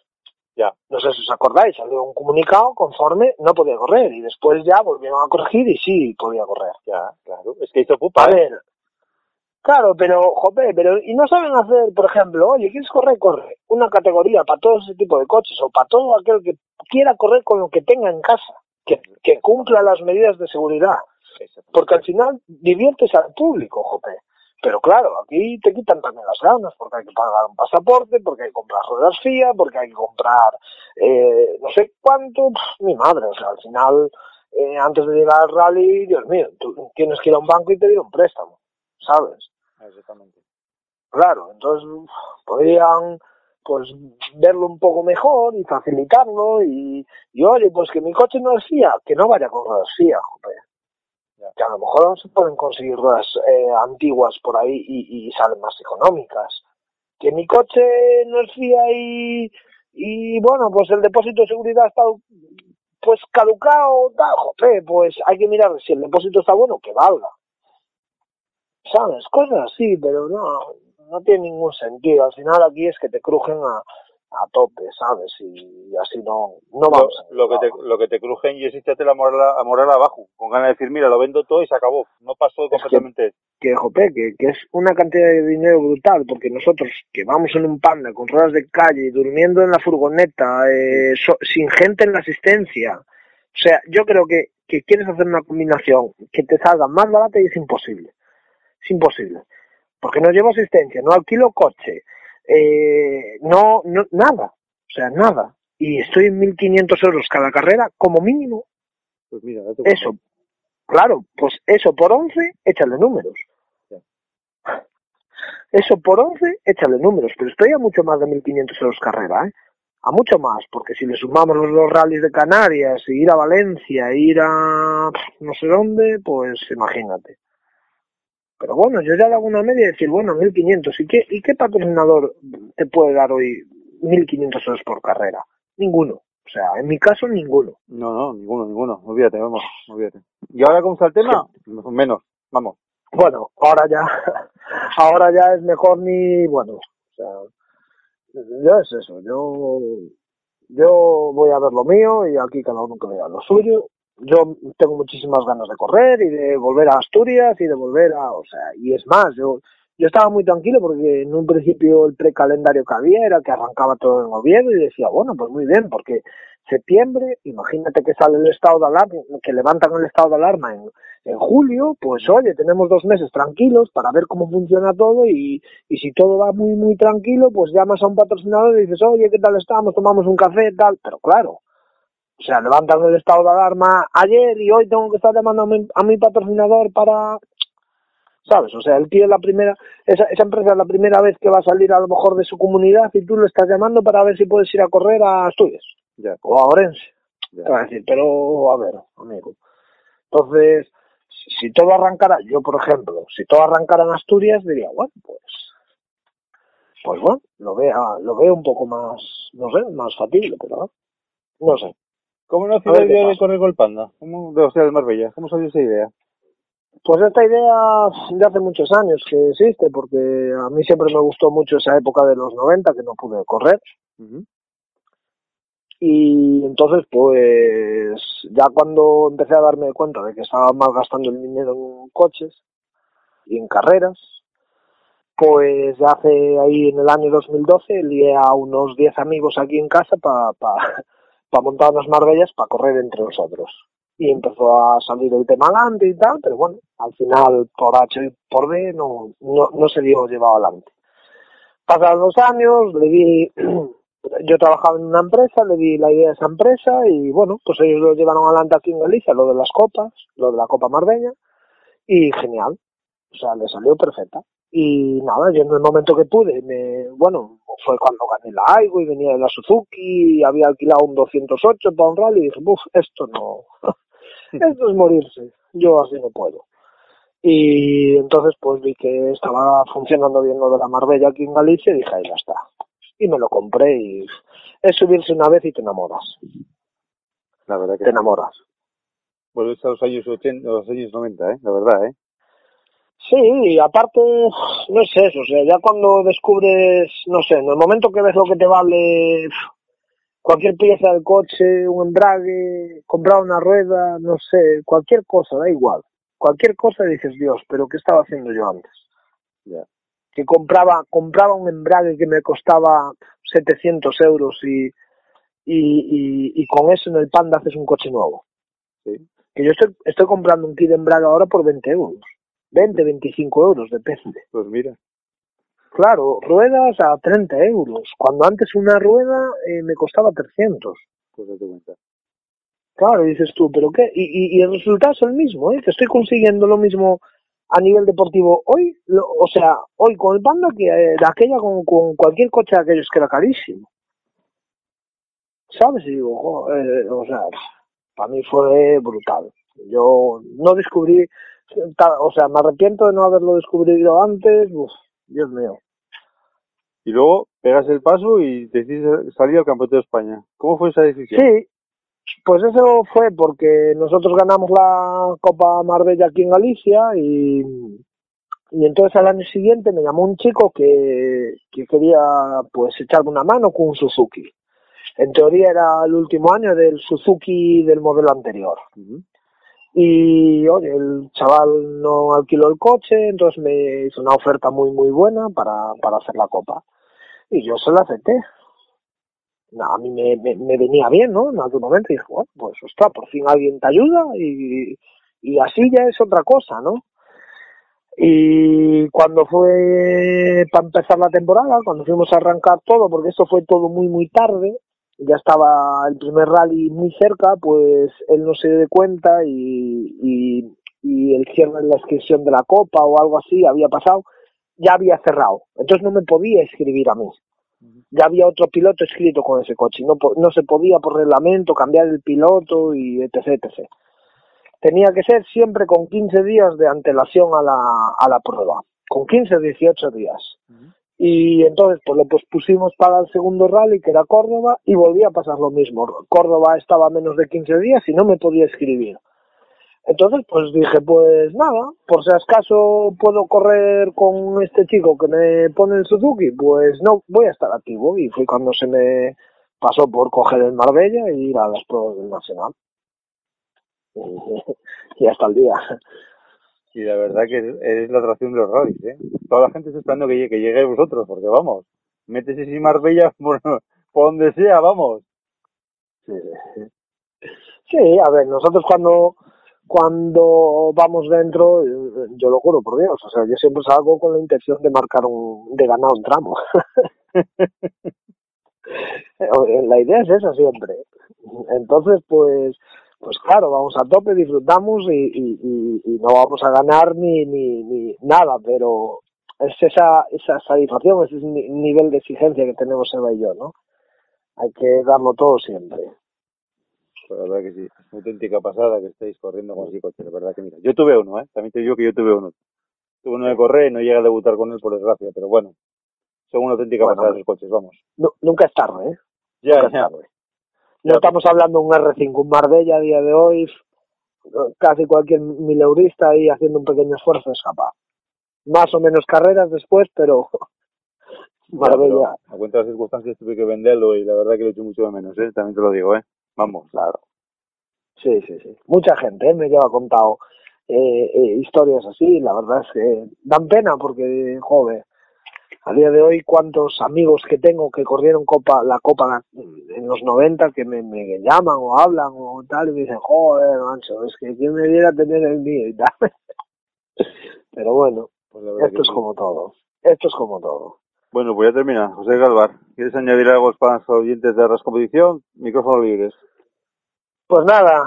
Ya. No sé si os acordáis, salió un comunicado conforme no podía correr y después ya volvieron a corregir y sí podía correr. Ya, claro. Es que hizo pupa, A ¿eh? ver, claro, pero, jope, pero, y no saben hacer, por ejemplo, oye, ¿quieres correr? Corre. Una categoría para todo ese tipo de coches o para todo aquel que quiera correr con lo que tenga en casa, que, que cumpla las medidas de seguridad. Porque al final diviertes al público, jope. Pero claro, aquí te quitan también las ganas, porque hay que pagar un pasaporte, porque hay que comprar ruedas FIA, porque hay que comprar eh, no sé cuánto, pf, mi madre, o sea, al final, eh, antes de llegar al rally, Dios mío, tú tienes que ir a un banco y pedir un préstamo, ¿sabes? Exactamente. Claro, entonces podrían pues verlo un poco mejor y facilitarlo y, y oye, pues que mi coche no es FIA, que no vaya con ruedas FIA, joder. Que a lo mejor se pueden conseguir ruedas eh, antiguas por ahí y, salen más económicas. Que mi coche no es FIA y, y bueno, pues el depósito de seguridad estado pues caducado, tal, joder, pues hay que mirar si el depósito está bueno, que valga. ¿Sabes? Cosas así, pero no, no tiene ningún sentido. Al final aquí es que te crujen a, a tope, ¿sabes? Y, así no, no vamos. Lo, lo que te, lo que te crujen y es te la moral, a moral abajo, con ganas de decir, mira, lo vendo todo y se acabó. No pasó que- completamente. que, jope, que, que es una cantidad de dinero brutal, porque nosotros que vamos en un panda con ruedas de calle, durmiendo en la furgoneta, eh, so- sin gente en la asistencia, o sea, yo creo que, que quieres hacer una combinación que te salga más barata y es imposible. Es imposible. Porque no llevo asistencia, no alquilo coche, eh, no, no, nada. O sea, nada. Y estoy en 1.500 euros cada carrera, como mínimo. Pues mira, date cuenta. Eso, claro, pues eso por 11, échale números. Eso por 11, échale números, pero estoy a mucho más de 1.500 euros carrera, ¿eh? A mucho más, porque si le sumamos los dos rallies de Canarias, y ir a Valencia, e ir a no sé dónde, pues imagínate. Pero bueno, yo ya le hago una media y decir, bueno, 1.500, ¿y qué, ¿y qué patrocinador te puede dar hoy 1.500 euros por carrera? Ninguno. O sea, en mi caso, ninguno. No, no, ninguno, ninguno. Olvídate, vamos, olvídate. ¿Y ahora cómo está el tema? Menos, vamos. bueno, ahora ya, ahora ya es mejor ni, bueno, o sea, yo es eso, yo, yo voy a ver lo mío y aquí cada uno que vea lo suyo. Yo tengo muchísimas ganas de correr y de volver a Asturias y de volver a, o sea, y es más, yo, yo estaba muy tranquilo porque en un principio el precalendario que había era que arrancaba todo en Oviedo y decía, bueno, pues muy bien, porque septiembre, imagínate que sale el estado de alarma, que levantan el estado de alarma en, en julio, pues oye, tenemos dos meses tranquilos para ver cómo funciona todo y, y si todo va muy, muy tranquilo, pues llamas a un patrocinador y dices, oye, ¿qué tal estamos? Tomamos un café, tal, pero claro, o sea, levantan el estado de alarma ayer y hoy tengo que estar llamando a mi, a mi patrocinador para, ¿sabes? O sea, el tío es la primera, esa, esa empresa es la primera vez que va a salir a lo mejor de su comunidad y tú lo estás llamando para ver si puedes ir a correr a Asturias Ya, o a Orense. ya. Te va a decir, pero a ver, amigo. Entonces, si, si todo arrancara, yo por ejemplo, si todo arrancara en Asturias, diría, bueno, pues, pues bueno, lo veo, lo veo un poco más, no sé, más factible, pero no sé. ¿Cómo nació la idea de correr con el panda? ¿Cómo, de, o sea, de Marbella? ¿Cómo salió esa idea? Pues esta idea de hace muchos años que existe, porque a mí siempre me gustó mucho esa época de los 90 que no pude correr. Y entonces, pues, ya cuando empecé a darme cuenta de que estaba más gastando el dinero en coches y en carreras, pues ya hace ahí en el año 2012 lié a unos 10 amigos aquí en casa para pa, pa montar unas marbellas para correr entre nosotros. Y empezó a salir el tema adelante y tal, pero bueno, al final por H y por B no, no, no se dio llevado adelante. Pasaron los años, le di, yo trabajaba en una empresa, le di la idea a esa empresa y bueno, pues ellos lo llevaron adelante aquí en Galicia, lo de las copas, lo de la Copa Marbella, y genial, o sea, le salió perfecta. Y nada, yo en el momento que pude, me, bueno, fue cuando gané la Aigo y venía de la Suzuki y había alquilado un 208 para un rally y dije, uff, esto no, esto es morirse, yo así no puedo. Y entonces pues vi que estaba funcionando bien lo de la Marbella aquí en Galicia y dije, ahí ya está. Y me lo compré y es subirse una vez y te enamoras, La verdad que te enamoras. vuelves a los años 80, a los años 90, ¿eh? La verdad, ¿eh? Sí, y aparte, no es eso, o sea, ya cuando descubres, no sé, en el momento que ves lo que te vale cualquier pieza del coche, un embrague, comprar una rueda, no sé, cualquier cosa, da igual. Cualquier cosa dices, Dios, pero ¿qué estaba haciendo yo antes? Que compraba, compraba un embrague que me costaba 700 euros y, y, y, y con eso en el Panda haces un coche nuevo. Sí. Que yo estoy, estoy comprando un kit de embrague ahora por 20 euros. 20, 25 euros, depende. Pues mira. Claro, ruedas a 30 euros, cuando antes una rueda eh, me costaba 300. Pues date cuenta. Claro, dices tú, ¿pero qué? Y, y, y el resultado es el mismo, ¿eh? Que estoy consiguiendo lo mismo a nivel deportivo hoy, lo- o sea, hoy con el Panda que eh, de aquella con, con cualquier coche de aquellos que era carísimo. ¿Sabes? Y digo, eh, o sea, para mí fue brutal. Yo no descubrí, o sea, me arrepiento de no haberlo descubrido antes, uf, Dios mío. Y luego pegas el paso y decides salir al campeonato de España. ¿Cómo fue esa decisión? Sí, Pues eso fue porque nosotros ganamos la Copa Marbella aquí en Galicia y, y entonces al año siguiente me llamó un chico que, que quería pues echarme una mano con un Suzuki. En teoría era el último año del Suzuki del modelo anterior. Y oye, el chaval no alquiló el coche, entonces me hizo una oferta muy muy buena para, para hacer la copa. Y yo se la acepté. No, a mí me, me, venía bien, ¿no? En algún momento dije, bueno, pues ostras, por fin alguien te ayuda y, y así ya es otra cosa, ¿no? Y cuando fue para empezar la temporada, cuando fuimos a arrancar todo, porque esto fue todo muy muy tarde, ya estaba el primer rally muy cerca, pues él no se dio cuenta y, y, y el cierre de la inscripción de la copa o algo así había pasado, ya había cerrado. Entonces no me podía escribir a mí. Ya había otro piloto escrito con ese coche. No, no se podía por reglamento cambiar el piloto y etc. etc. Tenía que ser siempre con 15 días de antelación a la, a la prueba. Con 15 o 18 días. Y entonces pues lo pospusimos para el segundo rally, que era Córdoba, y volvía a pasar lo mismo. Córdoba estaba menos de 15 días y no me podía escribir. Entonces, pues dije, pues nada, por si acaso puedo correr con este chico que me pone el Suzuki, pues no, voy a estar activo. Y fue cuando se me pasó por coger el Marbella y ir a las pruebas del Nacional. Y hasta el día. Y la verdad que eres la atracción de los rallies, ¿eh? Toda la gente está esperando que, llegue- que lleguéis vosotros, porque vamos, metes ese Marbella por, por donde sea, vamos. Sí, Sí, a ver, nosotros cuando cuando vamos dentro, eh, yo lo juro por Dios, o sea, yo siempre salgo con la intención de marcar un, de ganar un tramo. Eh, la idea es esa siempre. Entonces, pues, pues claro, vamos a tope, disfrutamos y, y, y, y no vamos a ganar ni, ni, ni nada, pero es esa, esa satisfacción, ese ni- nivel de exigencia que tenemos Eva y yo, ¿no? Hay que darlo todo siempre. Pues la verdad que sí, es una auténtica pasada que estáis corriendo con ese coche, la verdad que mira. Yo tuve uno, ¿eh? También te digo que yo tuve uno. Tuve uno de correr y no llegué a debutar con él por desgracia, pero bueno, son una auténtica Bueno, pasada esos coches, vamos. Nu- nunca es tarde, ¿eh? Ya, Nunca es ya. tarde. No estamos hablando de un R5, un Marbella a día de hoy, casi cualquier mileurista ahí haciendo un pequeño esfuerzo es capaz. Más o menos carreras después, pero Marbella, A cuenta de las circunstancias tuve que venderlo y la verdad que lo he hecho mucho de menos, ¿eh? También te lo digo, ¿eh? Vamos. claro. Sí, sí, sí. Mucha gente ¿eh? me lleva contado eh, eh, historias así, la verdad es que dan pena porque, joder, a día de hoy cuántos amigos que tengo que corrieron copa la copa en los 90 que me, me llaman o hablan o tal y me dicen, joder, mancho, es que quién me diera tener el mío y tal. Pero bueno, Pues esto es sí. como todo. Esto es como todo. Bueno, pues ya termina. José Galvar, ¿quieres añadir algo para los oyentes de Arras Competición? Micrófono libres. Pues nada,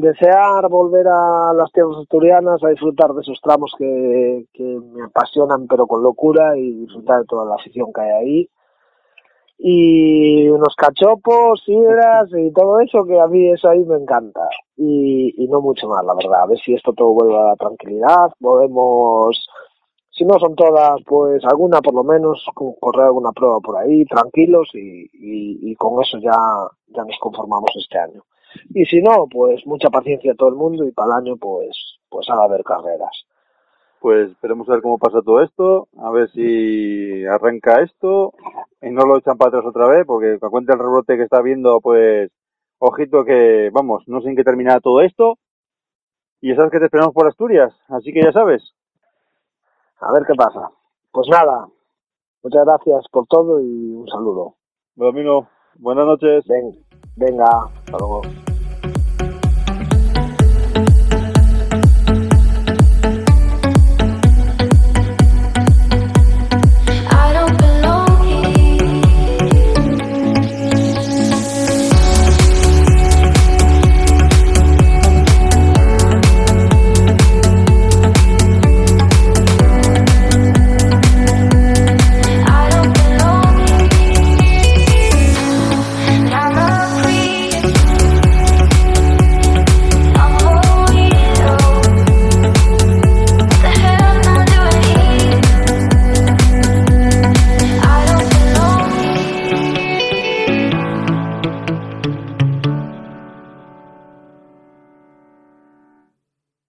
desear volver a las tierras asturianas a disfrutar de esos tramos que, me apasionan pero con locura y disfrutar de toda la afición que hay ahí. Y unos cachopos, sidras y todo eso que a mí eso ahí me encanta. Y, no mucho más, la verdad. A ver si esto todo vuelve a la tranquilidad. Podemos, si no son todas, pues alguna por lo menos, co- correr alguna prueba por ahí, tranquilos y, con eso ya nos conformamos este año. Y si no, pues mucha paciencia a todo el mundo y para el año pues, pues de haber carreras. Pues esperemos a ver cómo pasa todo esto, a ver si arranca esto y no lo echan para atrás otra vez, porque a cuenta el rebrote que está habiendo, pues, ojito que, vamos, no sé en qué terminará todo esto. Y sabes que te esperamos por Asturias, así que ya sabes. A ver qué pasa. Pues nada, muchas gracias por todo y un saludo. Domingo, buenas noches. Ven, venga, hasta luego.